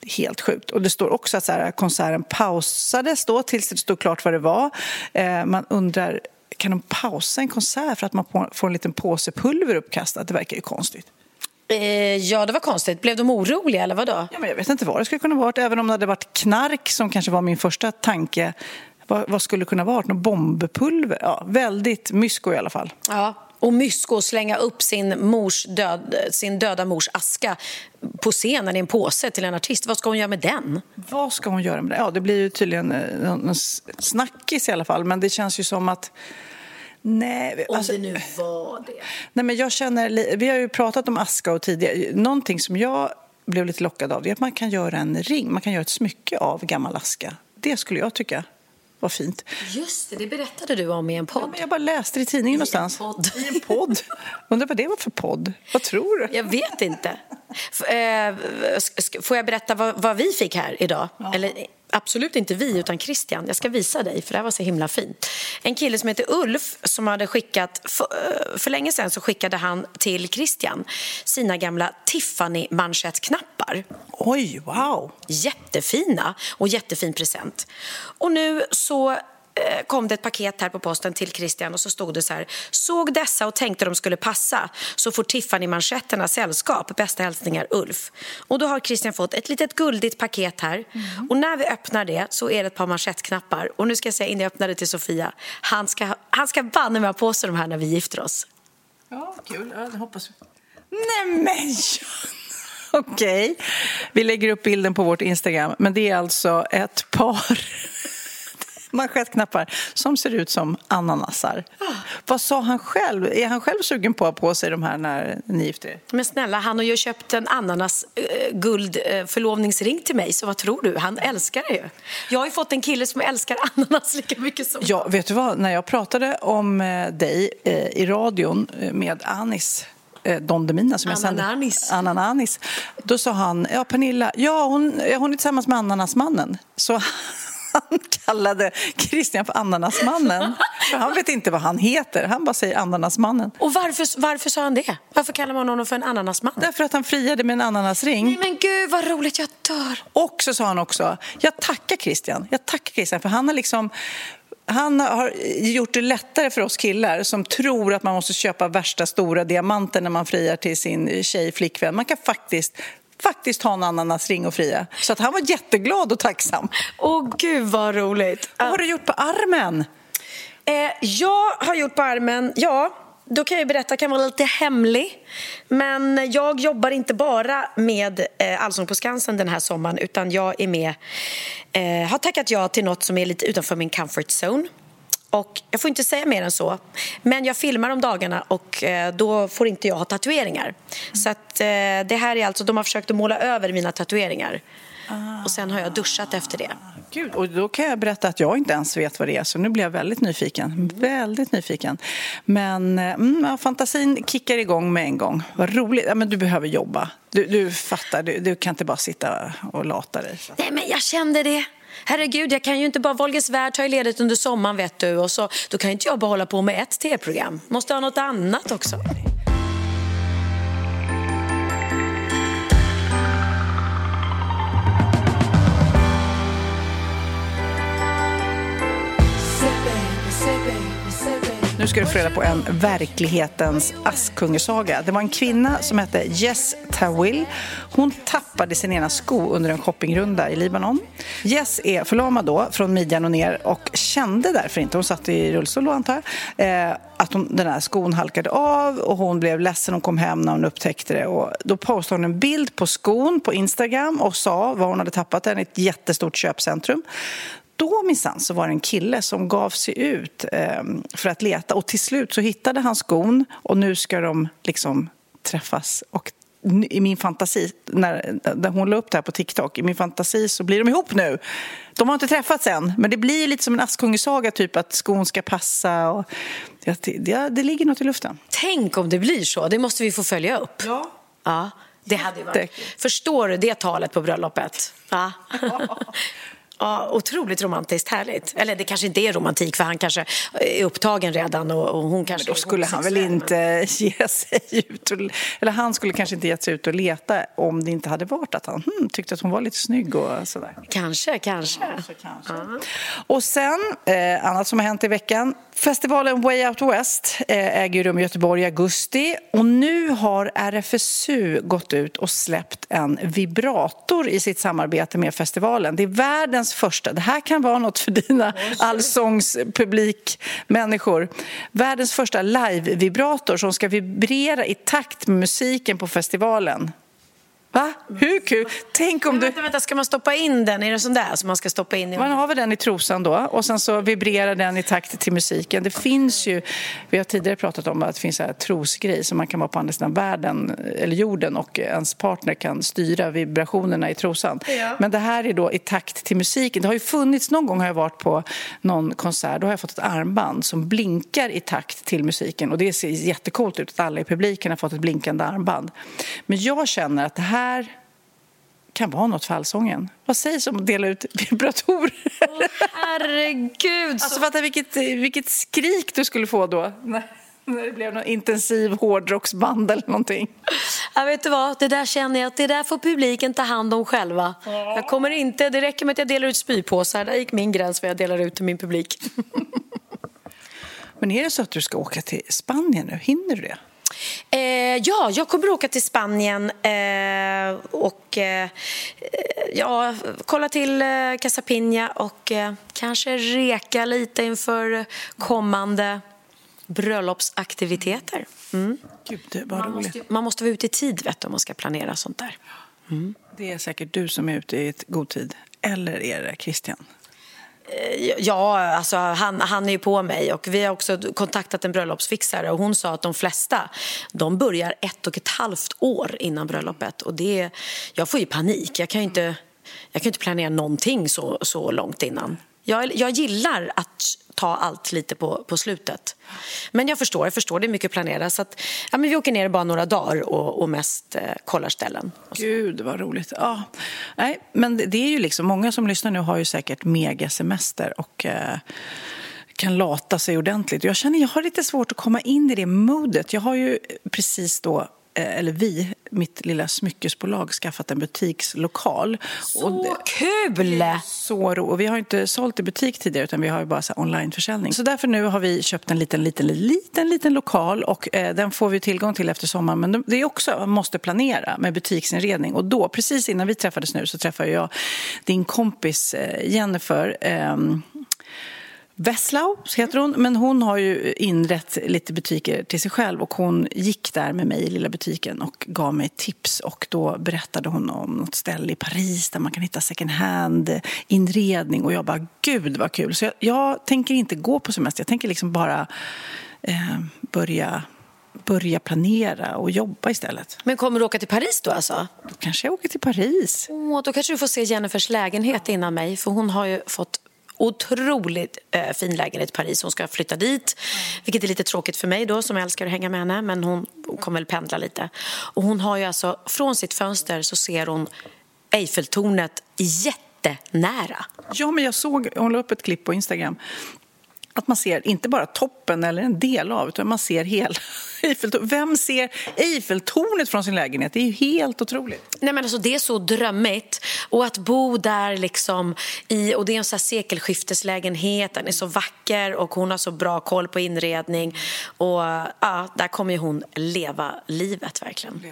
Det är Helt sjukt. Och det står också att så här, konserten pausades då tills det stod klart vad det var. Eh, Man undrar, kan de pausa en konsert för att man får en liten påse pulver uppkastat? Det verkar ju konstigt. Eh, ja, det var konstigt. Blev de oroliga eller vadå? Ja, men jag vet inte vad det skulle kunna vara. Även om det hade varit knark som kanske var min första tanke. Vad, vad skulle det kunna vara? Något bombpulver? Ja, väldigt mysko i alla fall. Ja. Och mysko slänga upp sin, mors död, sin döda mors aska på scenen i en påse till en artist. Vad ska hon göra med den? Vad ska hon göra med det? Ja, det blir ju tydligen eh, någon s- snackis i alla fall. Men det känns ju som att... Nej, alltså, Om det nu var det. nej men jag känner, vi har ju pratat om aska och tidigare. Någonting som jag blev lite lockad av är att man kan göra en ring. Man kan göra ett smycke av gammal aska. Det skulle jag tycka var fint. Just det, det berättade du om i en podd. Ja, men jag bara läste det i tidningen någonstans. podd. I en podd. Undrar vad det var för podd? Vad tror du? Jag vet inte. F- sk- Får jag berätta vad, vad vi fick här idag? Eller absolut inte vi, utan Christian. Jag ska visa dig, för det här var så himla fint. En kille som heter Ulf som hade skickat... För, eh, för länge sedan så skickade han till Christian sina gamla Tiffany-manschettknappar. Oj, wow! Jättefina och jättefin present. Och nu så kom det ett paket här på posten till Christian och så stod det så här. Såg dessa och tänkte de skulle passa så får Tiffany-manschetterna sällskap. Bästa hälsningar Ulf. Och då har Christian fått ett litet guldigt paket här. Och när vi öppnar det så är det ett par manschettknappar. Och nu ska jag säga innan jag öppnar det till Sofia. Han ska, han ska banne mig ha på sig de här när vi gifter oss. Ja, kul. Ja, det hoppas. Nej men Okej. Vi lägger upp bilden på vårt Instagram. Men det är alltså ett par manschettknappar som ser ut som ananasar. Vad sa han själv? Är han själv sugen på att ha på sig de här när ni gifter er? Men snälla, han har ju köpt en ananas eh, guld eh, förlovningsring till mig, så vad tror du? Han älskar det ju. Jag har ju fått en kille som älskar ananas lika mycket som Ja, vet du vad? När jag pratade om eh, dig i radion med Anis Don Demina som jag sände. Anananis. Anananis. Då sa han, ja Pernilla, ja hon, hon är tillsammans med Ananasmannen. Så han kallade Christian för Ananasmannen. För han vet inte vad han heter, han bara säger Ananasmannen. Och varför, varför sa han det? Varför kallar man honom för en ananasman? Därför att han friade med en ananasring. Nej men gud vad roligt, jag dör! Och så sa han också, jag tackar Christian, jag tackar Christian för han har liksom han har gjort det lättare för oss killar som tror att man måste köpa värsta stora diamanter när man friar till sin tjej, flickvän. Man kan faktiskt faktiskt ha en ananasring och fria. Så att han var jätteglad och tacksam. Åh gud vad roligt! Vad har du gjort på armen? Eh, jag har gjort på armen, ja, då kan jag berätta, kan vara lite hemlig. Men jag jobbar inte bara med eh, Allsång på Skansen den här sommaren utan jag är med, eh, har tackat ja till något som är lite utanför min comfort zone. Och jag får inte säga mer än så. Men jag filmar om dagarna och eh, då får inte jag ha tatueringar. Så att, eh, det här är alltså, de har försökt att måla över mina tatueringar. Och sen har jag duschat efter det. Gud, och då kan jag berätta att jag inte ens vet vad det är, så nu blir jag väldigt nyfiken. Väldigt nyfiken. Men eh, mm, fantasin kickar igång med en gång. Vad roligt. Ja, men du behöver jobba. Du, du fattar, du, du kan inte bara sitta och lata dig. Så. Nej, men jag kände det. Herregud, jag kan ju inte bara... Wolgers värld tar ju ledigt under sommaren, vet du. Och så, då kan ju inte jag bara hålla på med ett tv-program. Måste ha något annat också. Nu ska du få reda på en verklighetens Askungesaga. Det var en kvinna som hette Jess Tawil. Hon tappade sin ena sko under en shoppingrunda i Libanon. Jess är förlamad då, från midjan och ner och kände därför inte, hon satt i rullstol då antar jag, eh, att hon, den här skon halkade av och hon blev ledsen. Hon kom hem när hon upptäckte det. Och då postade hon en bild på skon på Instagram och sa var hon hade tappat den i ett jättestort köpcentrum då minsann så var det en kille som gav sig ut eh, för att leta och till slut så hittade han skon och nu ska de liksom träffas och i min fantasi, när, när hon la upp det här på TikTok, i min fantasi så blir de ihop nu. De har inte träffats än, men det blir lite som en Askungesaga, typ att skon ska passa. Och, det, det, det ligger något i luften. Tänk om det blir så. Det måste vi få följa upp. Ja. ja det hade varit... Förstår du det talet på bröllopet? Ja. Ja, otroligt romantiskt, härligt. Eller det kanske inte är romantik för han kanske är upptagen redan och, och hon kanske... Men då skulle han väl inte ge sig ut och, Eller han skulle kanske inte gett sig ut och leta om det inte hade varit att han hmm, tyckte att hon var lite snygg och sådär. Kanske, kanske. kanske, kanske. Ja. Och sen, eh, annat som har hänt i veckan. Festivalen Way Out West eh, äger rum i Göteborg i augusti och nu har RFSU gått ut och släppt en vibrator i sitt samarbete med festivalen. Det är världens första, det här kan vara något för dina allsångspublikmänniskor, världens första live-vibrator som ska vibrera i takt med musiken på festivalen. Va? Hur kul? Tänk om du... vänta, vänta, ska man stoppa in den? Är det sån där som man ska stoppa in? I... Man har väl den i trosan då och sen så vibrerar den i takt till musiken. Det finns ju, vi har tidigare pratat om att det finns en trosgrej som man kan vara på andra sidan världen eller jorden och ens partner kan styra vibrationerna i trosan. Ja. Men det här är då i takt till musiken. Det har ju funnits, någon gång har jag varit på någon konsert, då har jag fått ett armband som blinkar i takt till musiken och det ser jättekult ut att alla i publiken har fått ett blinkande armband. Men jag känner att det här kan vara något för allsången. Vad sägs om att dela ut vibratorer? Herregud! Alltså fatta vilket, vilket skrik du skulle få då. När, när det blev någon intensiv hårdrocksband eller någonting. Ja, vet du vad? Det där känner jag att det där får publiken ta hand om själva. Jag kommer inte, det räcker med att jag delar ut spypåsar. Där gick min gräns vad jag delar ut till min publik. Men är det så att du ska åka till Spanien nu? Hinner du det? Eh, ja, jag kommer åka till Spanien eh, och eh, ja, kolla till eh, Casapinha och eh, kanske reka lite inför kommande bröllopsaktiviteter. Mm. Gud, det var man, roligt. måste, man måste vara ute i tid vet du, om man ska planera sånt där. Mm. Det är säkert du som är ute i ett god tid. Eller är det Christian? Eh, ja, alltså han, han är ju på mig och vi har också kontaktat en bröllopsfixare och hon sa att de flesta de börjar ett och ett halvt år innan bröllopet och det, jag får ju panik. Jag kan ju inte, jag kan inte planera någonting så, så långt innan. Jag, jag gillar att ta allt lite på, på slutet. Men jag förstår, jag förstår, det är mycket planerat. Så att, ja, men vi åker ner bara några dagar och, och mest eh, kollar ställen. Gud, vad roligt. Ja. Nej, men det- är ju liksom, många som lyssnar nu har ju säkert megasemester och eh, kan lata sig ordentligt. Jag känner jag har lite svårt att komma in i det modet. Jag har ju precis då eller vi, mitt lilla smyckesbolag, skaffat en butikslokal. Så kul! Så ro. Och vi har inte sålt i butik tidigare utan vi har ju bara så onlineförsäljning. Så därför nu har vi köpt en liten, liten, liten, liten lokal och eh, den får vi tillgång till efter sommaren. Men det är också, man måste planera med butiksinredning. Och då, precis innan vi träffades nu, så träffade jag din kompis eh, Jennifer. ehm, Wesslau heter hon, men hon har ju inrett lite butiker till sig själv och hon gick där med mig i lilla butiken och gav mig tips och då berättade hon om något ställe i Paris där man kan hitta second hand inredning och jag bara gud vad kul. Så jag, jag tänker inte gå på semester, jag tänker liksom bara eh, börja börja planera och jobba istället. Men kommer du åka till Paris då alltså? Då kanske jag åker till Paris. Åh, då kanske du får se Jennifers lägenhet innan mig för hon har ju fått otroligt eh, fin lägenhet i Paris. Hon ska flytta dit, vilket är lite tråkigt för mig då som älskar att hänga med henne. Men hon, hon kommer väl pendla lite. Och hon har ju alltså, från sitt fönster så ser hon Eiffeltornet jättenära. Ja, men jag såg, hon la upp ett klipp på Instagram att man ser inte bara toppen eller en del av utan man ser hela Eiffeltornet. Vem ser Eiffeltornet från sin lägenhet? Det är ju helt otroligt. Nej, men alltså, det är så drömmigt. Och att bo där liksom i, och det är en så sekelskifteslägenhet, den är så vacker och hon har så bra koll på inredning. Och ja, där kommer hon leva livet verkligen.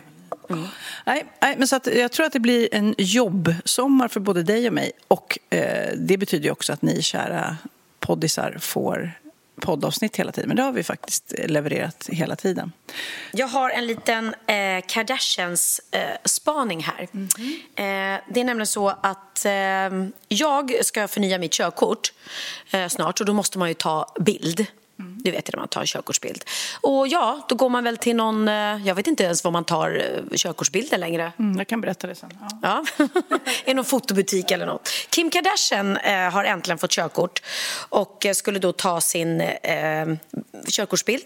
Mm. Nej, nej, men så att jag tror att det blir en jobbsommar för både dig och mig. Och eh, det betyder också att ni kära poddisar får poddavsnitt hela tiden. Men det har vi faktiskt levererat hela tiden. Jag har en liten eh, Kardashians-spaning eh, här. Mm -hmm. eh, det är nämligen så att eh, jag ska förnya mitt körkort eh, snart och då måste man ju ta bild. Du vet när man tar en körkortsbild. Och ja, då går man väl till någon... eh, Jag vet inte ens var man tar eh, körkortsbilder längre. Mm, jag kan berätta det sen. Ja. Ja. I någon fotobutik eller något. Kim Kardashian eh, har äntligen fått körkort och eh, skulle då ta sin eh, körkortsbild.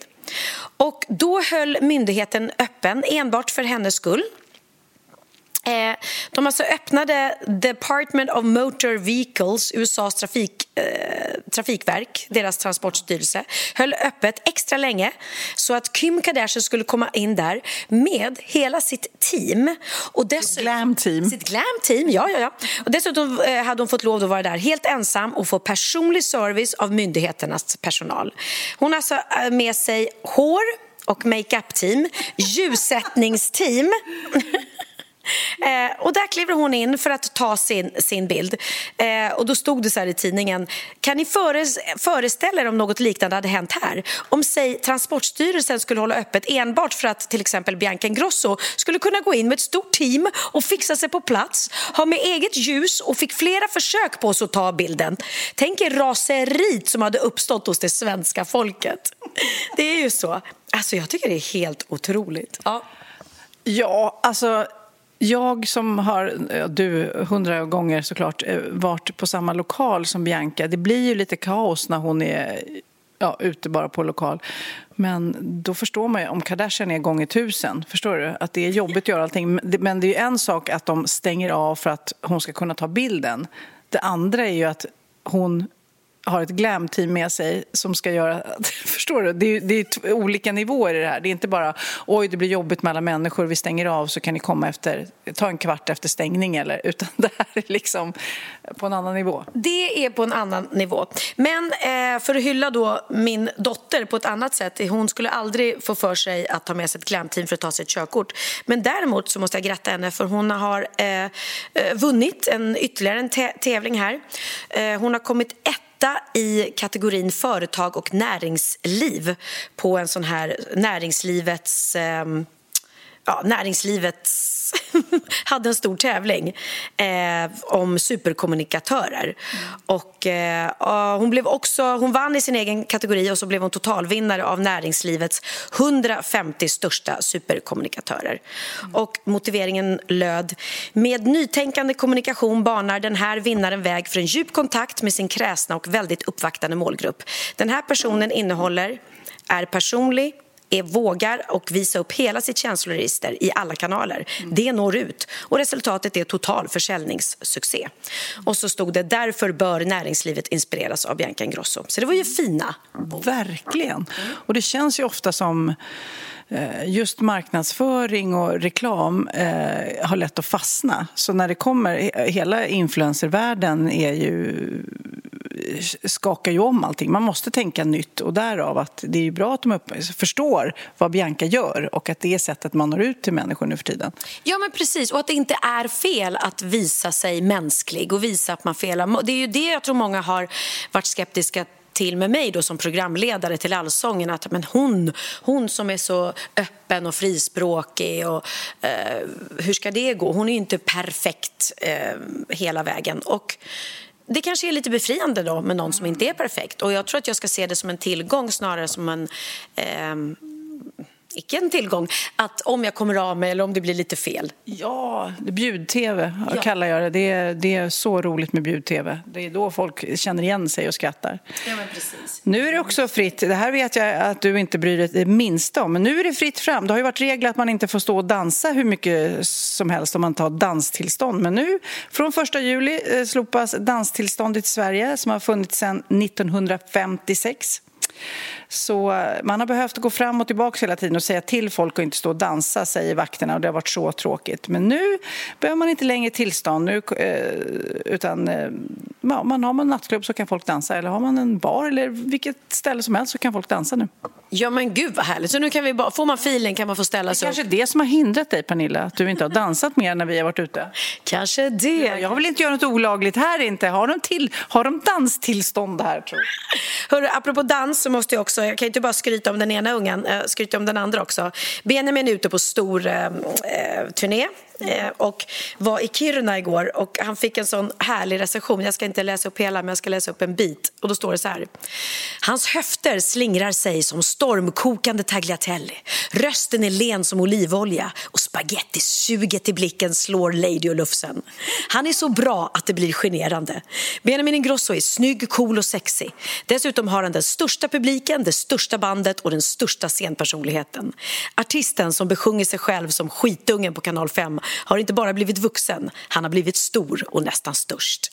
Och då höll myndigheten öppen enbart för hennes skull. Eh, De alltså öppnade Department of Motor Vehicles, USAs trafik, eh, trafikverk, deras transportstyrelse, höll öppet extra länge så att Kim Kardashian skulle komma in där med hela sitt team. Och sitt glam-team. Sitt glam-team, ja, ja, ja. Och dessutom eh, hade hon fått lov att vara där helt ensam och få personlig service av myndigheternas personal. Hon har alltså eh, med sig hår och makeup-team, ljussättningsteam Eh, och där kliver hon in för att ta sin, sin bild. Eh, och då stod det så här i tidningen. Kan ni föres, föreställa er om något liknande hade hänt här? Om säg Transportstyrelsen skulle hålla öppet enbart för att till exempel Bianca Ingrosso skulle kunna gå in med ett stort team och fixa sig på plats, ha med eget ljus och fick flera försök på sig att ta bilden. Tänk er raseriet som hade uppstått hos det svenska folket. Det är ju så. Alltså jag tycker det är helt otroligt. Ja. Ja, alltså jag som har, eh, du hundra gånger såklart, eh, varit på samma lokal som Bianca. Det blir ju lite kaos när hon är ja, ute bara på lokal. Men då förstår man ju om Kardashian är gånger tusen. Förstår du? Att det är jobbigt att göra allting. Men det är ju en sak att de stänger av för att hon ska kunna ta bilden. Det andra är ju att hon har ett glam-team med sig som ska göra... Förstår du? Det är, det är olika nivåer i det här. Det är inte bara oj, det blir jobbigt med alla människor, vi stänger av så kan ni komma efter, ta en kvart efter stängning. Eller, utan det här är liksom på en annan nivå. Det är på en annan nivå. Men eh, för att hylla då min dotter på ett annat sätt. Hon skulle aldrig få för sig att ta med sig ett glam-team för att ta sig ett körkort. Men däremot så måste jag gratta henne för hon har eh, eh vunnit en, ytterligare en tävling här. Eh, hon har kommit ett etta i kategorin företag och näringsliv på en sån här näringslivets... Eh, ja, näringslivets hade en stor tävling eh, om superkommunikatörer. Mm. Och, eh, hon, blev också, hon vann i sin egen kategori och så blev hon totalvinnare av näringslivets 150 största superkommunikatörer. Mm. Och motiveringen löd Med nytänkande kommunikation banar den här vinnaren väg för en djup kontakt med sin kräsna och väldigt uppvaktande målgrupp. Den här personen innehåller är personlig, är, vågar och visa upp hela sitt känsloregister i alla kanaler. Mm. Det når ut och resultatet är total försäljningssuccé. Och så stod det därför bör näringslivet inspireras av Bianca Ingrosso. Så det var ju fina. Verkligen. Och det känns ju ofta som Eh, just marknadsföring och reklam eh, har lätt att fastna. Så när det kommer, hela influencervärlden är ju eh, skakar ju om allting. Man måste tänka nytt och därav att det är bra att de förstår vad Bianca gör och att det är sättet man når ut till människor nu för tiden. Ja men precis och att det inte är fel att visa sig mänsklig och visa att man felar. Det är ju det jag tror många har varit skeptiska till med mig då som programledare till Allsången att men hon, hon som är så öppen och frispråkig och eh, hur ska det gå? Hon är ju inte perfekt eh, hela vägen. Och det kanske är lite befriande då med någon som inte är perfekt och jag tror att jag ska se det som en tillgång snarare som en eh, icke en tillgång att om jag kommer av mig eller om det blir lite fel. Ja, bjud-tv Ja. kallar jag det. Det är, det är så roligt med bjud-tv. Det är då folk känner igen sig och skrattar. Ja, men precis. Nu är det också fritt, det här vet jag att du inte bryr dig det minsta om, men nu är det fritt fram. Det har ju varit regler att man inte får stå och dansa hur mycket som helst om man tar danstillstånd. Men nu, från 1 juli, eh, slopas danstillståndet i Sverige som har funnits sedan 1956. Så man har behövt gå fram och tillbaka hela tiden och säga till folk att inte stå och dansa, säger vakterna. Och det har varit så tråkigt. Men nu behöver man inte längre tillstånd. Nu, eh, utan eh, ja, man har man en nattklubb så kan folk dansa. Eller har man en bar eller vilket ställe som helst så kan folk dansa nu. Ja men gud vad härligt. Så nu kan vi bara, får man filen kan man få ställa sig Kanske det som har hindrat dig Pernilla, att du inte har dansat mer när vi har varit ute. Kanske det. Jag vill inte göra något olagligt här inte. Har de, till, har de danstillstånd här tror jag? Hörru, apropå dans så måste jag också, jag kan inte bara skryta om den ena ungen, eh, skryta om den andra också. Benjamin är ute på stor eh, eh turné Eh, och var i Kiruna igår och han fick en sån härlig recension. Jag ska inte läsa upp hela men jag ska läsa upp en bit och då står det så här. Hans höfter slingrar sig som stormkokande tagliatelle. Rösten är len som olivolja och spagettisuget i blicken slår Lady och Lufsen. Han är så bra att det blir generande. Benjamin Ingrosso är snygg, cool och sexig. Dessutom har han den största publiken, det största bandet och den största scenpersonligheten. Artisten som besjunger sig själv som skitungen på Kanal 5 har inte bara blivit vuxen, han har blivit stor och nästan störst.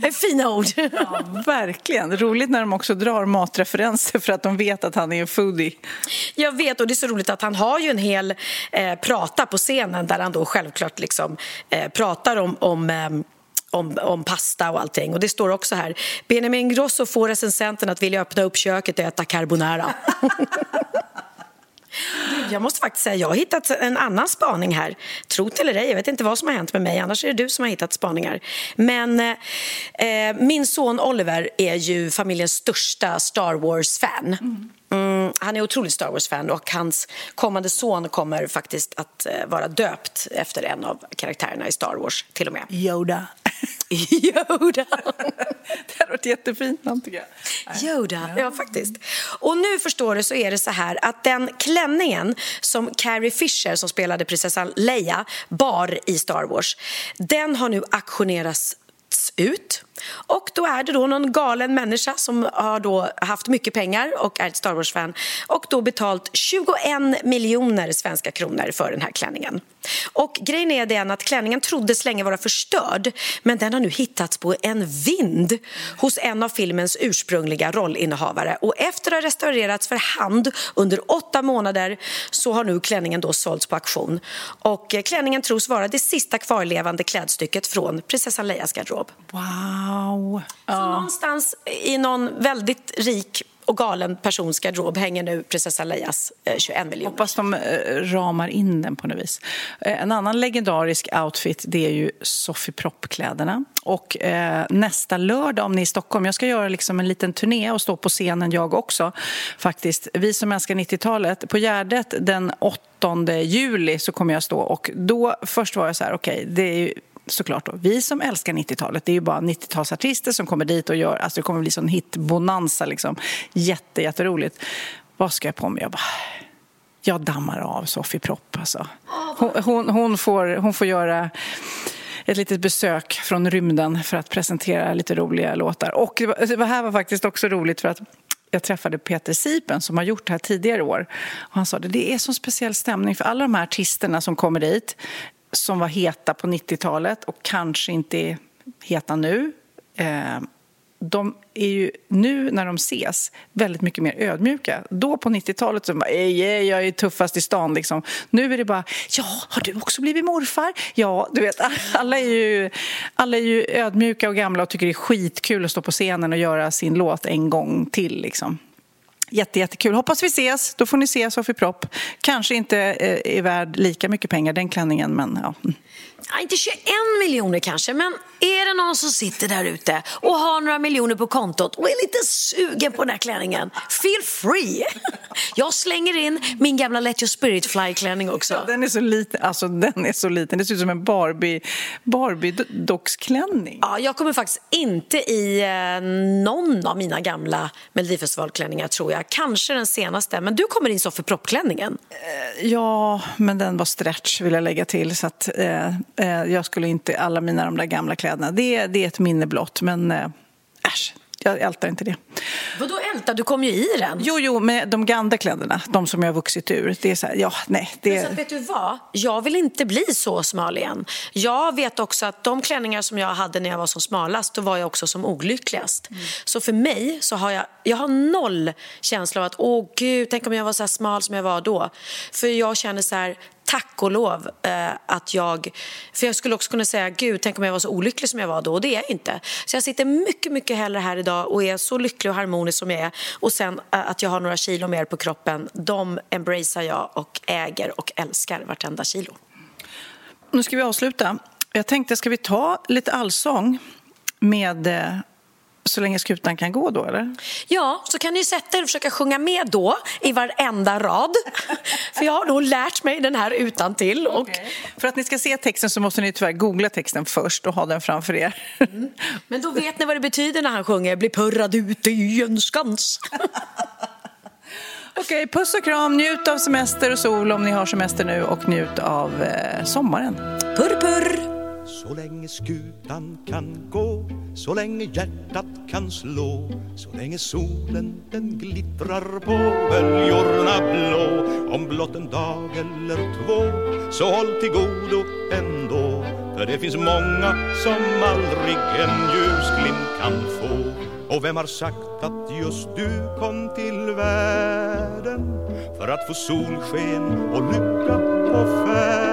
Det är fina ord. Ja, verkligen. Roligt när de också drar matreferenser för att de vet att han är en foodie. Jag vet och det är så roligt att han har ju en hel eh, prata på scenen där han då självklart liksom eh, pratar om, om eh, om, om pasta och allting. Och det står också här. Benjamin Ingrosso får recensenten att vilja öppna upp köket och äta carbonara. Jag måste faktiskt säga, jag har hittat en annan spaning här. Tro det eller ej, jag vet inte vad som har hänt med mig, annars är det du som har hittat spaningar. Men eh, min son Oliver är ju familjens största Star Wars-fan. Mm, han är otroligt Star Wars-fan och hans kommande son kommer faktiskt att eh, vara döpt efter en av karaktärerna i Star Wars, till och med. Yoda. Yoda! Det hade varit jättefint namn tycker jag. Yoda, ja faktiskt. Och nu förstår du så är det så här att den klänningen som Carrie Fisher som spelade prinsessan Leia bar i Star Wars, den har nu auktionerats ut. Och då är det då någon galen människa som har då haft mycket pengar och är ett Star Wars-fan och då betalt 21 miljoner svenska kronor för den här klänningen. Och grejen är den att klänningen troddes länge vara förstörd men den har nu hittats på en vind hos en av filmens ursprungliga rollinnehavare och efter att ha restaurerats för hand under åtta månader så har nu klänningen då sålts på auktion. Och eh, klänningen tros vara det sista kvarlevande klädstycket från prinsessan Leias garderob. Wow. Så någonstans i någon väldigt rik och galen persons garderob hänger nu prinsessa Leias eh, 21 miljoner. Hoppas de eh, ramar in den på något vis. Eh, En annan legendarisk outfit det är ju Sofie Propp-kläderna. Och eh, nästa lördag, om ni är i Stockholm, jag ska göra liksom en liten turné och stå på scenen jag också. Faktiskt. Vi som älskar 90-talet. På Gärdet den 8 juli så kommer jag stå och då först var jag så här, okej, det är såklart då, vi som älskar 90-talet, det är ju bara 90-talsartister som kommer dit och gör, alltså det kommer bli sån hitbonanza liksom. Jätte, jätteroligt. Vad ska jag på mig? Jag bara, jag dammar av Sofie Propp alltså. Hon, hon, hon, får, hon får göra ett litet besök från rymden för att presentera lite roliga låtar. Och det var- det här var faktiskt också roligt för att jag träffade Peter Sipen som har gjort det här tidigare år. Och han sa det, det är så speciell stämning för alla de här artisterna som kommer dit som var heta på 90-talet och kanske inte är heta nu. Eh, de är ju nu när de ses väldigt mycket mer ödmjuka. Då på 90-talet så bara, "Ej, ej, jag är tuffast i stan liksom. Nu är det bara, ja, har du också blivit morfar? Ja, du vet, alla är ju, alla är ju ödmjuka och gamla och tycker det är skitkul att stå på scenen och göra sin låt en gång till liksom. Jättejättekul! Hoppas vi ses. Då får ni se Sofie Propp. Kanske inte eh, är värd lika mycket pengar, den klänningen, men ja. Ja, inte 21 miljoner kanske, men är det någon som sitter där ute och har några miljoner på kontot och är lite sugen på den här klänningen, feel free! Jag slänger in min gamla Let your spirit fly-klänning också. Den är så liten. Alltså, den är så liten. Det ser ut som en Barbie, Barbie-docksklänning. Ja, jag kommer faktiskt inte i eh, någon av mina gamla Melodifestivalklänningar tror jag. Kanske den senaste, men du kommer in Sofie Propp-klänningen. Ja, men den var stretch vill jag lägga till. Så att, eh, eh, jag skulle inte, alla mina de där gamla kläderna, det, det är ett minne blott. Men eh, äsch, jag ältar inte det. Vadå älta? Du kom ju i den. Jo, jo, men de gamla kläderna, de som jag har vuxit ur, det är så här, ja, nej. Det... Men sen, vet du vad? Jag vill inte bli så smal igen. Jag vet också att de klänningar som jag hade när jag var som smalast, då var jag också som olyckligast. Mm. Så för mig så har jag, jag har noll känsla av att, åh gud, tänk om jag var så här smal som jag var då. För jag känner så här, tack och lov eh, att jag... För jag skulle också kunna säga, gud, tänk om jag var så olycklig som jag var då. Och det är jag inte. Så jag sitter mycket, mycket hellre här idag och är så lycklig och harmonisk som jag är. Och sen eh, att jag har några kilo mer på kroppen, de embracear jag och äger och älskar vartenda kilo. Nu ska vi avsluta. Jag tänkte, ska vi ta lite allsång med eh, så länge skutan kan gå då, eller? Ja, så kan ni sätta er och försöka sjunga med då i varenda rad. För jag har nog lärt mig den här utan till. Och... För att ni ska se texten så måste ni tyvärr googla texten först och ha den framför er. Men då vet ni vad det betyder när han sjunger Bli purrad ute i en skans. Okej, puss och kram. Njut av semester och sol om ni har semester nu och njut av eh, sommaren. Purr, purr! Så länge skutan kan gå, så länge hjärtat kan slå Så länge solen den glittrar på böljorna blå. Om blott en dag eller två, så håll till godo ändå. För det finns många som aldrig en ljusglimt kan få. Och vem har sagt att just du kom till världen För att få solsken och lycka på färden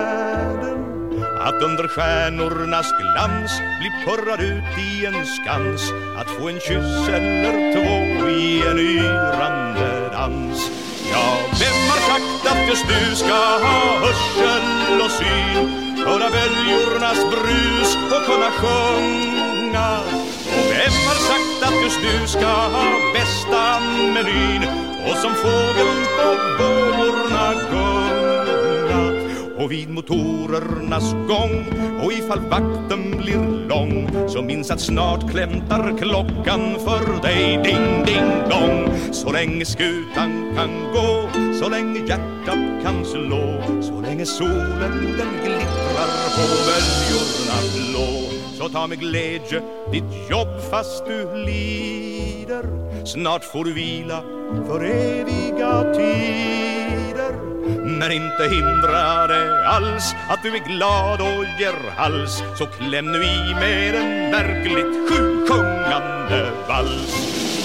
att under stjärnornas glans bli purrad ut i en skans. Att få en kyss eller två i en yrande dans. Ja, vem har sagt att just du ska ha hörsel och syn Höra böljornas brus och kunna sjunga? Och vem har sagt att just du ska ha bästa menyn Och som fågeln på vågorna gå och vid motorernas gång. Och ifall vakten blir lång så minns att snart klämtar klockan för dig ding ding dong. Så länge skutan kan gå så länge hjärtat kan slå så länge solen den glittrar på böljorna blå. Så ta med glädje ditt jobb fast du lider. Snart får du vila för eviga tider men inte hindrar det alls att du är glad och ger hals Så kläm nu i med en verkligt sjusjungande vals.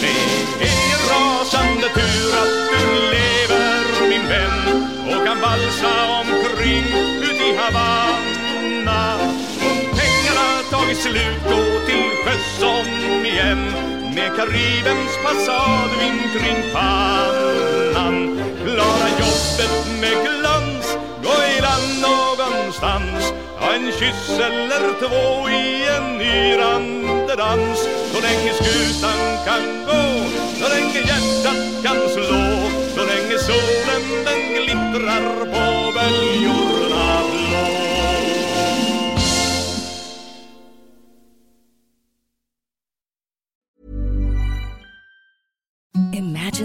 Det är en rasande tur att du lever min vän och kan valsa omkring ut i Havanna. Om pengarna tagit slut, gå till sjöss om igen med Karibens passadvind kring pannan. Klara jobbet med glans, gå i land någonstans. Ta en kyss eller två i en yrande dans. Så länge skutan kan gå, så länge hjärtat kan slå. Så länge solen den glittrar på böljorna blå